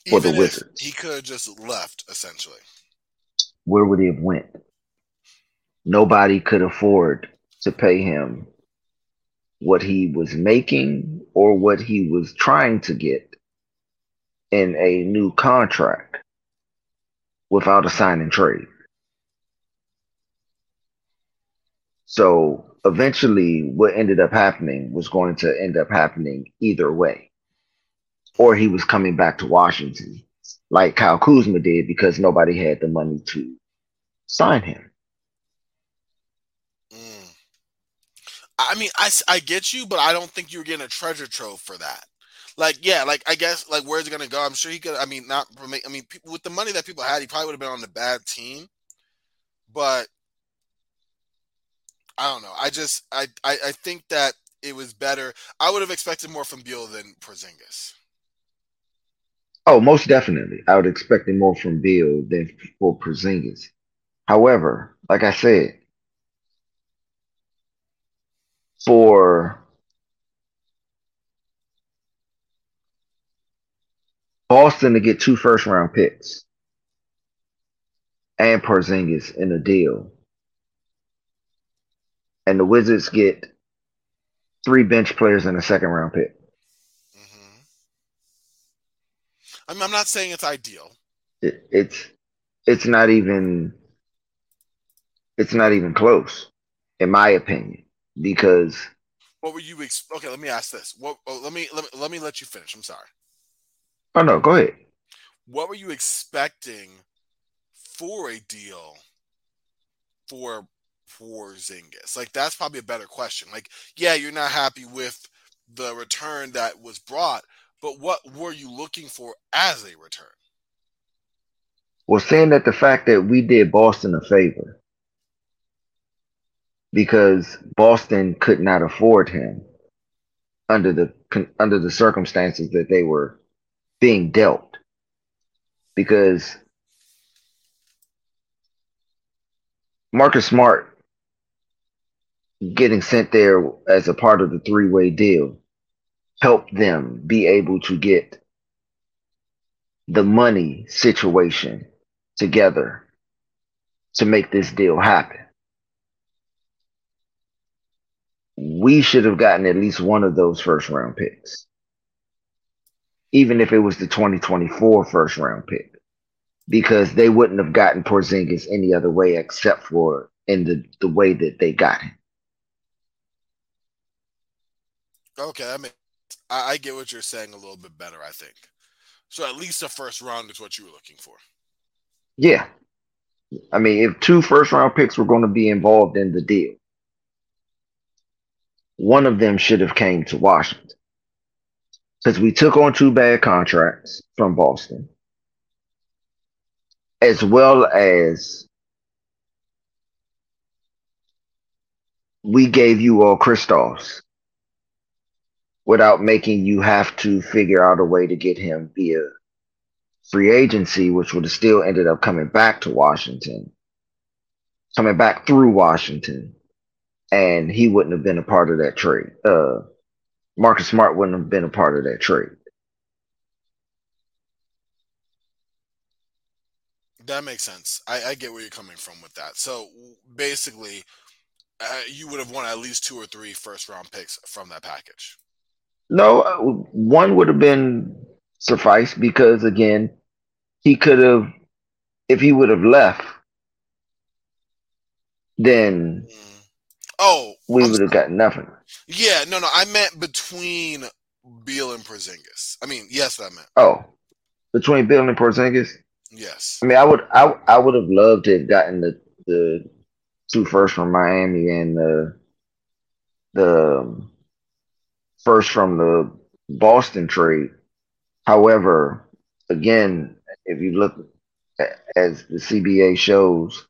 for Even the Wizards. He could have just left, essentially. Where would he have went? Nobody could afford to pay him what he was making or what he was trying to get in a new contract without a sign and trade. So eventually, what ended up happening was going to end up happening either way. Or he was coming back to Washington, like Kyle Kuzma did, because nobody had the money to sign him. I mean, I, I get you, but I don't think you were getting a treasure trove for that like yeah, like I guess like where's it gonna go? I'm sure he could. I mean, not. I mean, people, with the money that people had, he probably would have been on the bad team. But I don't know. I just I, I I think that it was better. I would have expected more from Beal than Porzingis. Oh, most definitely. I would expect more from Beal than for Porzingis. However, like I said, for Boston to get two first round picks and Porzingis in a deal. And the Wizards get three bench players and a second round pick. Mm-hmm. I mean, I'm not saying it's ideal. It, it's it's not even it's not even close, in my opinion, because. What were you? Ex- okay, let me ask this. What? Oh, let me let me let me let you finish. I'm sorry. Oh no, go ahead. What were you expecting for a deal for Porzingis? Like that's probably a better question. Like, yeah, you're not happy with the return that was brought, but what were you looking for as a return? Well, saying that the fact that we did Boston a favor because Boston could not afford him under the under the circumstances that they were being dealt because Marcus Smart getting sent there as a part of the three way deal helped them be able to get the money situation together to make this deal happen. We should have gotten at least one of those first round picks even if it was the 2024 first round pick, because they wouldn't have gotten Porzingis any other way except for in the, the way that they got him. Okay, I mean, I, I get what you're saying a little bit better. I think so. At least a first round is what you were looking for. Yeah, I mean, if two first round picks were going to be involved in the deal, one of them should have came to Washington. Because we took on two bad contracts from Boston, as well as we gave you all Kristaps without making you have to figure out a way to get him via free agency, which would have still ended up coming back to Washington, coming back through Washington, and he wouldn't have been a part of that trade. Uh, Marcus Smart wouldn't have been a part of that trade. That makes sense. I, I get where you're coming from with that. So basically, uh, you would have won at least two or three first round picks from that package. No, uh, one would have been suffice because again, he could have, if he would have left, then Mm. Oh, we would have gotten nothing. yeah, no, no. I meant between Beal and Porzingis. I mean, yes, that meant Oh, between Beal and Porzingis, yes. I mean, I would, I, I would have loved to have gotten the the two first from Miami and the the um, first from the Boston trade. However, again, if you look a- as the CBA shows,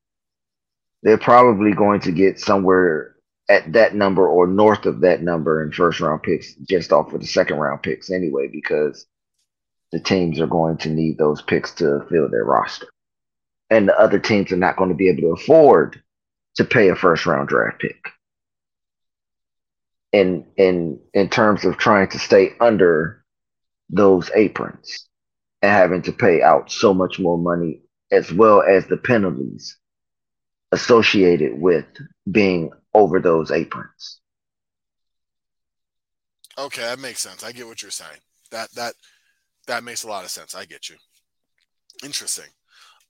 they're probably going to get somewhere at that number or north of that number in first round picks just off of the second round picks anyway, because the teams are going to need those picks to fill their roster. And the other teams are not going to be able to afford to pay a first round draft pick. In in in terms of trying to stay under those aprons and having to pay out so much more money as well as the penalties associated with being over those aprons. Okay, that makes sense. I get what you're saying. That that that makes a lot of sense. I get you. Interesting.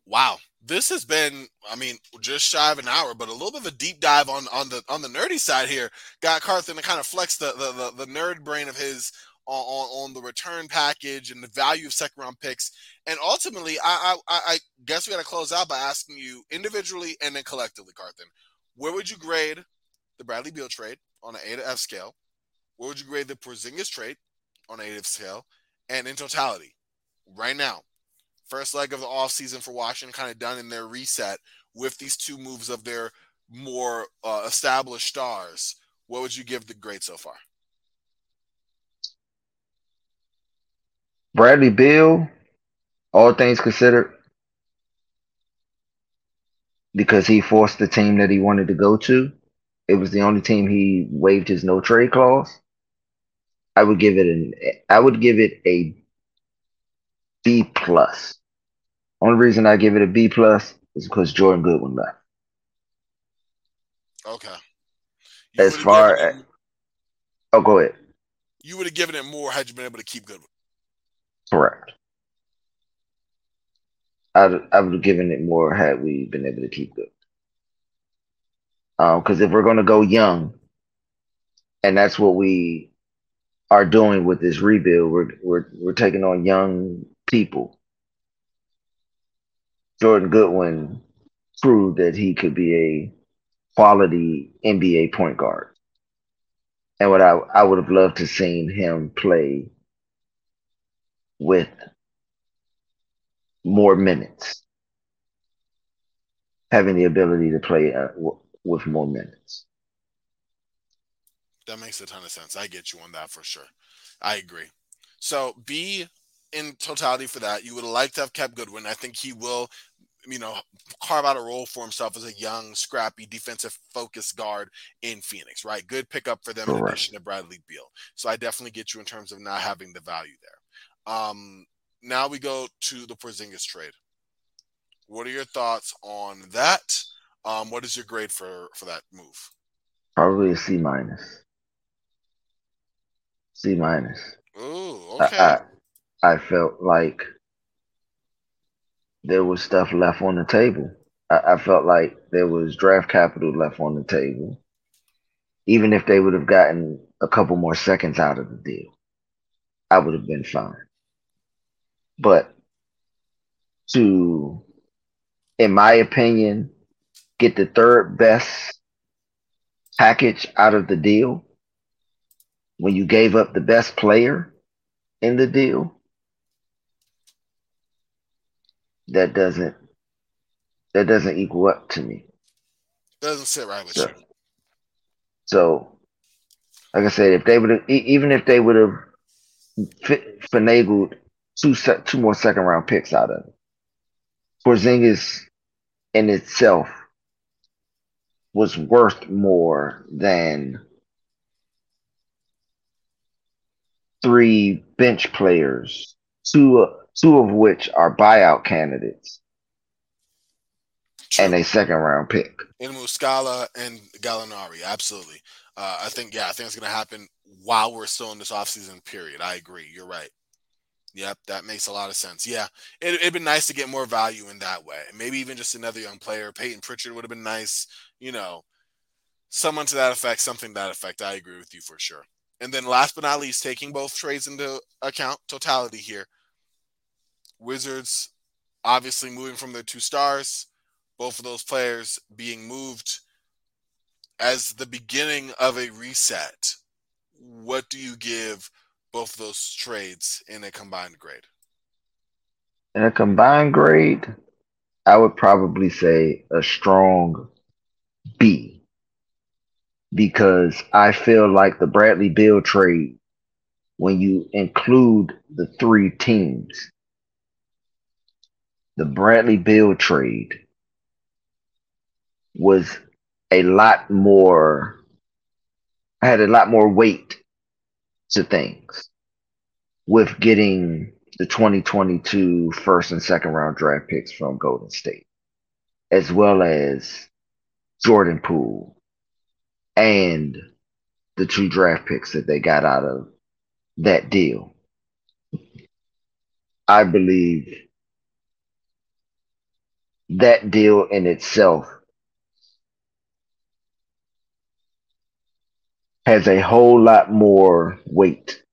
Wow. This has been, I mean, just shy of an hour, but a little bit of a deep dive on on the on the nerdy side here. Got Carthan to kind of flex the the, the, the nerd brain of his on, on, the return package and the value of second round picks. And ultimately, I I, I guess we got to close out by asking you individually and then collectively, Carthan, where would you grade the Bradley Beal trade on an A to F scale? Where would you grade the Porzingis trade on an A to F scale? And in totality, right now, first leg of the offseason for Washington kind of done in their reset with these two moves of their more uh, established stars. What would you give the grade so far? Bradley Beal, all things considered, because he forced the team that he wanted to go to, it was the only team he waived his no trade clause. I would give it an I would give it a B plus. Only reason I give it a B plus is because Jordan Goodwin left. Okay. As far as, Oh, go ahead. you would have given it more had you been able to keep Goodwin. Correct. I'd, I would have given it more had we been able to keep good. Um, because if we're going to go young, and that's what we are doing with this rebuild, we're we're we're taking on young people. Jordan Goodwin proved that he could be a quality NBA point guard, and what I I would have loved to seen him play with more minutes, having the ability to play uh, w- with more minutes. That makes a ton of sense. I get you on that for sure. I agree. So B in totality for that, you would have liked to have kept Goodwin. I think he will, you know, carve out a role for himself as a young, scrappy, defensive focused guard in Phoenix, right? Good pickup for them in Correct. addition to Bradley Beal. So I definitely get you in terms of not having the value there. Um, now we go to the Porzingis trade. What are your thoughts on that? Um, what is your grade for for that move? Probably a C minus. C minus. Ooh, I- okay. I, I felt like there was stuff left on the table. I, I felt like there was draft capital left on the table. Even if they would have gotten a couple more seconds out of the deal, I would have been fine. But to, in my opinion, get the third best package out of the deal when you gave up the best player in the deal, that doesn't that doesn't equal up to me. Doesn't sit right with So, you. so like I said, if they would have, even if they would have fi- finagled two se- two more second round picks out of it, Porzingis in itself was worth more than three bench players, two two of which are buyout candidates True. and a second round pick. In Muscala and Gallinari, absolutely. Uh, I think yeah, I think it's to happen while we're still in this offseason period. I agree. You're right. Yep, that makes a lot of sense. Yeah, it, would been nice to get more value in that way. Maybe even just another young player. Peyton Pritchard would have been nice. You know, someone to that effect, something to that effect. I agree with you for sure. And then last but not least, taking both trades into account, totality here. Wizards obviously moving from their two stars, both of those players being moved as the beginning of a reset. What do you give both those trades in a combined grade? In a combined grade, I would probably say a strong B because I feel like the Bradley Beal trade, when you include the three teams, the Bradley Beal trade was a lot more, had a lot more weight to things with getting the 2022 first and second round draft picks from Golden State, as well as Jordan Poole and the two draft picks that they got out of that deal. I believe that deal in itself has a whole lot more weight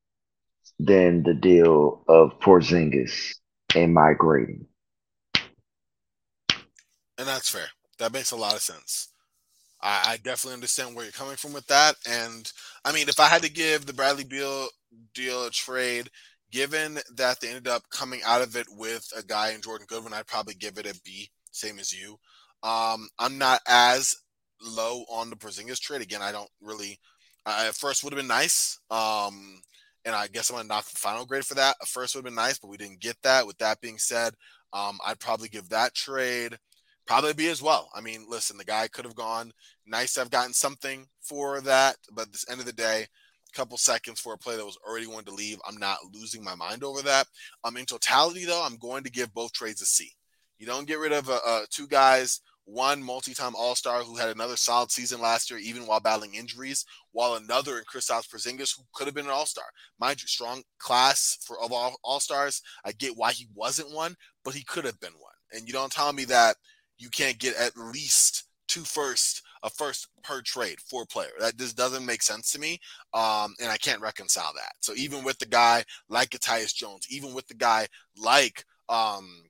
than the deal of Porzingis and migrating. And that's fair. That makes a lot of sense. I, I, definitely understand where you're coming from with that. And I mean, if I had to give the Bradley Beal deal a trade, given that they ended up coming out of it with a guy in Jordan Goodwin, I'd probably give it a B, same as you. Um, I'm not as low on the Porzingis trade. Again, I don't really. Uh, at first, would have been nice. Um, and I guess I'm gonna knock the final grade for that. At first, would have been nice, but we didn't get that. With that being said, um, I'd probably give that trade probably be as well. I mean, listen, the guy could have gone. Nice have gotten something for that, but at the end of the day, a couple seconds for a play that was already going to leave. I'm not losing my mind over that. Um, in totality, though, I'm going to give both trades a C. You don't get rid of uh, uh, two guys, one multi-time All-Star who had another solid season last year, even while battling injuries, while another in Kristaps Porzingis who could have been an All-Star. Mind you, strong class for of all All-Stars. I get why he wasn't one, but he could have been one. And you don't tell me that – you can't get at least two first a first per trade for a player. That just doesn't make sense to me. Um, and I can't reconcile that. So even with the guy like Tyus Jones, even with the guy like um,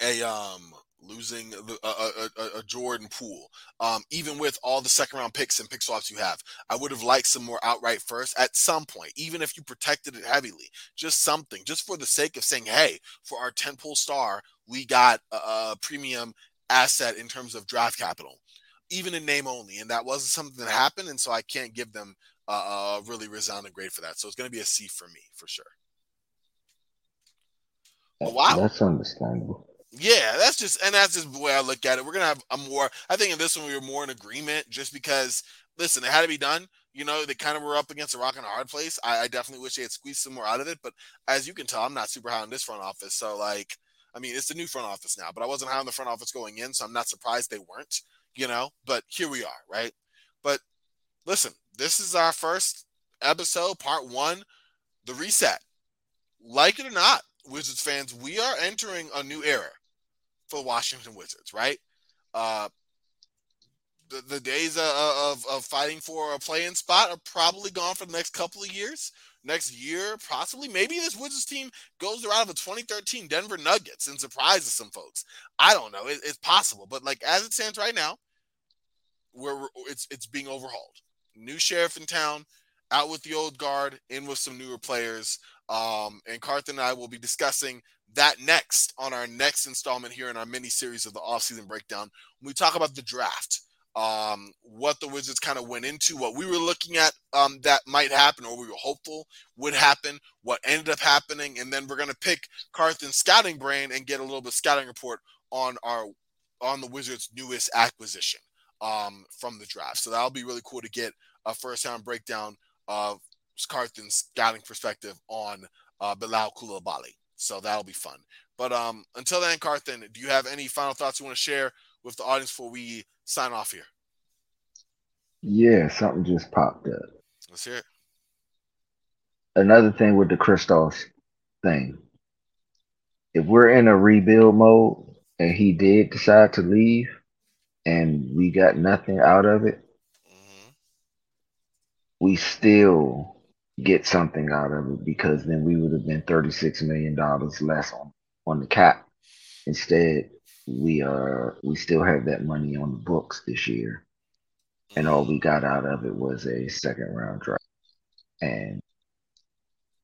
a um, losing the, a, a, a, Jordan Poole, um, even with all the second round picks and pick swaps you have, I would have liked some more outright first at some point, even if you protected it heavily, just something, just for the sake of saying, hey, for our 10 pull star, we got a, a premium asset in terms of draft capital, even in name only. And that wasn't something that happened. And so I can't give them a, a really resounding grade for that. So it's going to be a C for me for sure. Wow. That's understandable. Yeah, that's just and that's just the way I look at it. We're gonna have a more. I think in this one we were more in agreement, just because. Listen, it had to be done. You know, they kind of were up against a rock and a hard place. I, I definitely wish they had squeezed some more out of it, but as you can tell, I'm not super high on this front office. So, like, I mean, it's the new front office now, but I wasn't high on the front office going in, so I'm not surprised they weren't. You know, but here we are, right? But listen, this is our first episode, part one, the reset. Like it or not, Wizards fans, we are entering a new era for the Washington Wizards, right? Uh, the, the days of, of fighting for a playing spot are probably gone for the next couple of years. Next year, possibly, maybe this Wizards team goes the of a 2013 Denver Nuggets and surprises some folks. I don't know. It, it's possible, but like as it stands right now, we're it's it's being overhauled. New sheriff in town, out with the old guard, in with some newer players. Um, and Carthan and I will be discussing that next on our next installment here in our mini series of the offseason breakdown. When we talk about the draft, um, what the Wizards kind of went into, what we were looking at um, that might happen, or we were hopeful would happen, what ended up happening, and then we're going to pick Carthan's scouting brain and get a little bit of scouting report on our on the Wizards' newest acquisition um, from the draft. So that'll be really cool to get a first-hand breakdown of Carthan's scouting perspective on uh, Bilal Coulibaly. So that'll be fun. But um, until then, Carthan, do you have any final thoughts you want to share with the audience before we sign off here? Yeah, something just popped up. Let's hear it. Another thing with the Kristaps thing. If we're in a rebuild mode and he did decide to leave and we got nothing out of it, mm-hmm. we still get something out of it because then we would have been $36 million less on, on the cap. Instead, we are we still have that money on the books this year. And all we got out of it was a second round draft and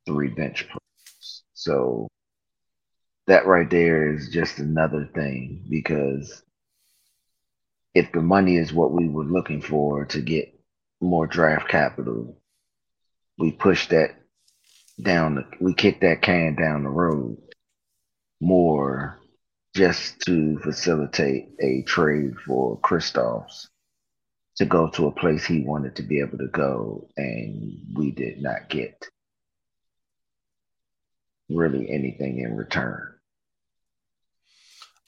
three bench players. So that right there is just another thing because if the money is what we were looking for to get more draft capital, we push that down the, we kick that can down the road more just to facilitate a trade for Kristaps to go to a place he wanted to be able to go and we did not get really anything in return.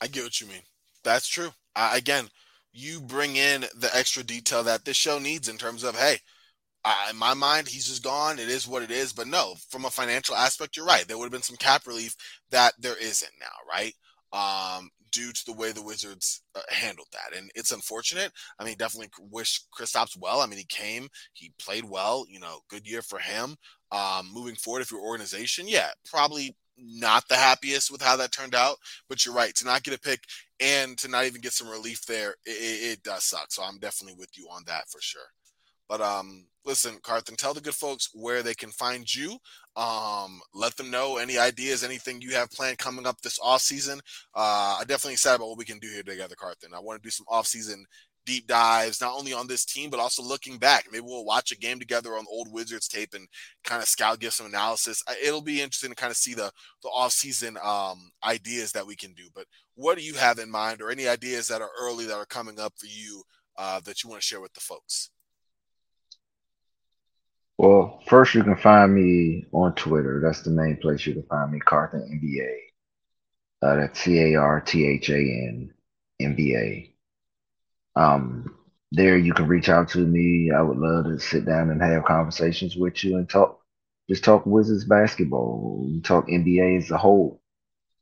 I get what you mean. That's true. I, again, you bring in the extra detail that this show needs in terms of, hey, in my mind, he's just gone. It is what it is. But no, from a financial aspect, you're right. There would have been some cap relief that there isn't now, right? Um, due to the way the Wizards uh, handled that, and it's unfortunate. I mean, definitely wish Kristaps well. I mean, he came, he played well. You know, good year for him. Um, moving forward, if your organization, yeah, probably not the happiest with how that turned out. But you're right to not get a pick and to not even get some relief there, it, it does suck. So I'm definitely with you on that for sure. But um, listen, Carthan, tell the good folks where they can find you. Um, let them know any ideas, anything you have planned coming up this off season. Uh, I'm definitely excited about what we can do here together, Carthan. I want to do some off season deep dives, not only on this team, but also looking back. Maybe we'll watch a game together on old Wizards tape and kind of scout, give some analysis. It'll be interesting to kind of see the the off season um, ideas that we can do. But what do you have in mind, or any ideas that are early that are coming up for you uh, that you want to share with the folks? Well, first you can find me on Twitter. That's the main place you can find me, Carthan NBA. Uh, that's C A R T H A N NBA. Um, there you can reach out to me. I would love to sit down and have conversations with you and talk, just talk Wizards basketball, talk NBA as a whole.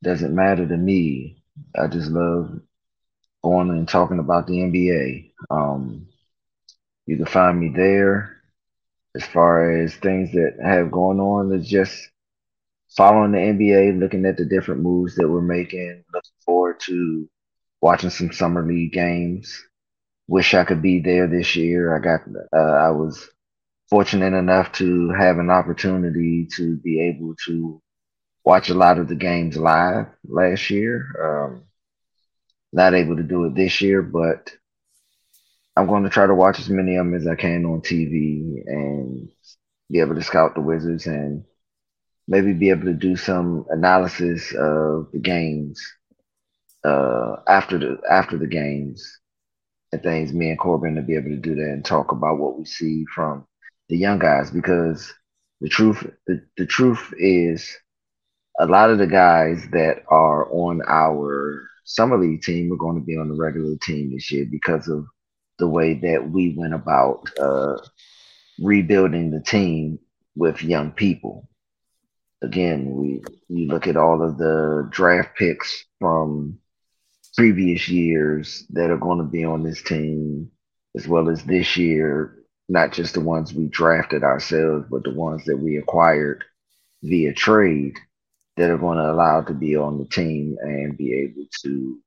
Doesn't matter to me. I just love going and talking about the NBA. Um, you can find me there as far as things that have gone on is just following the NBA, looking at the different moves that we're making, looking forward to watching some summer league games. Wish I could be there this year. I got, uh, I was fortunate enough to have an opportunity to be able to watch a lot of the games live last year. Um, not able to do it this year, but I'm going to try to watch as many of them as I can on TV and be able to scout the Wizards and maybe be able to do some analysis of the games uh, after the after the games and things. Me and Corban to be able to do that and talk about what we see from the young guys because the truth the, the truth is a lot of the guys that are on our summer league team are going to be on the regular team this year because of the way that we went about uh, rebuilding the team with young people. Again, we you look at all of the draft picks from previous years that are going to be on this team, as well as this year, not just the ones we drafted ourselves, but the ones that we acquired via trade that are going to allow to be on the team and be able to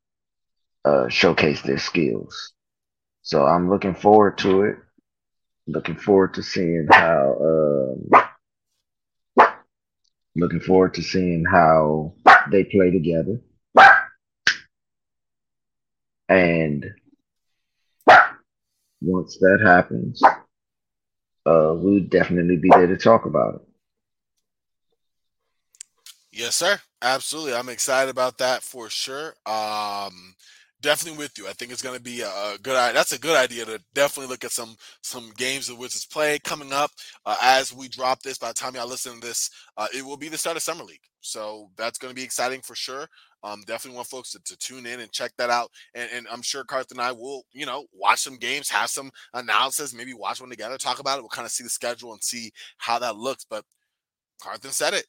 uh, showcase their skills. So I'm looking forward to it. Looking forward to seeing how. Um, looking forward to seeing how they play together. And once that happens, uh, we'll definitely be there to talk about it. Yes, sir. Absolutely. I'm excited about that for sure. Um, definitely with you. I think it's going to be a good. That's a good idea to definitely look at some some games the Wizards play coming up. Uh, as we drop this, by the time y'all listen to this, uh, it will be the start of summer league. So that's going to be exciting for sure. Um, definitely want folks to, to, tune in and check that out. And, and I'm sure Carth and I will, you know, watch some games, have some analysis, maybe watch one together, talk about it. We'll kind of see the schedule and see how that looks. But Carthan said it.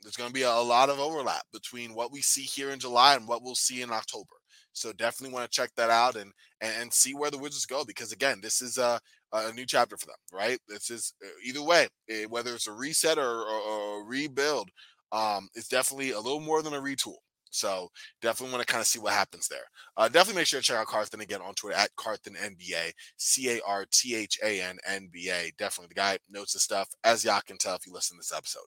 There's going to be a lot of overlap between what we see here in July and what we'll see in October. So definitely want to check that out and, and, see where the Wizards go because again, this is a a new chapter for them, right? This is uh, either way, eh, whether it's a reset or, or, or rebuild, um, it's definitely a little more than a retool. So definitely want to kind of see what happens there. Uh, definitely make sure to check out Carthan again on Twitter at Carthan NBA, C A R T H A N N B A. Definitely the guy knows the stuff, as y'all can tell if you listen to this episode.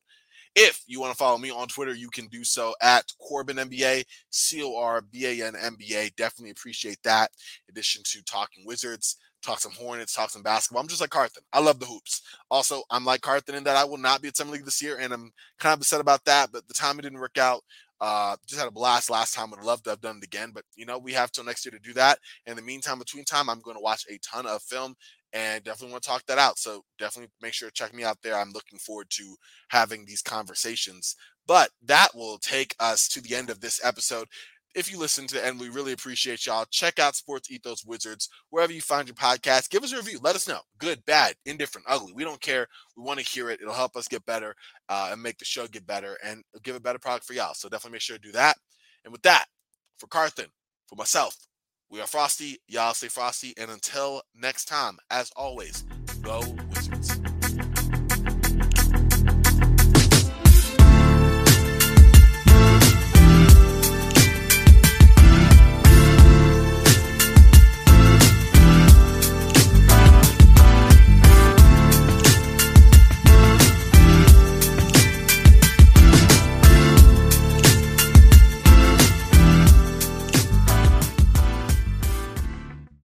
If you want to follow me on Twitter, you can do so at Corban NBA, C O R B A N N B A. Definitely appreciate that. In addition to talking Wizards, talk some Hornets, talk some basketball. I'm just like Carthan. I love the hoops. Also, I'm like Carthan in that I will not be at Summer League this year, and I'm kind of upset about that. But the time it didn't work out. Uh, just had a blast last time. Would love to have done it again, but you know we have till next year to do that. In the meantime, between time, I'm going to watch a ton of film and definitely want to talk that out. So definitely make sure to check me out there. I'm looking forward to having these conversations. But that will take us to the end of this episode. If you listen to the end, we really appreciate y'all, check out Sports Ethos Wizards wherever you find your podcast. Give us a review. Let us know. Good, bad, indifferent, ugly. We don't care. We want to hear it. It'll help us get better uh, and make the show get better and give a better product for y'all. So definitely make sure to do that. And with that, for Carthan, for myself, we are Frosty. Y'all stay frosty. And until next time, as always, go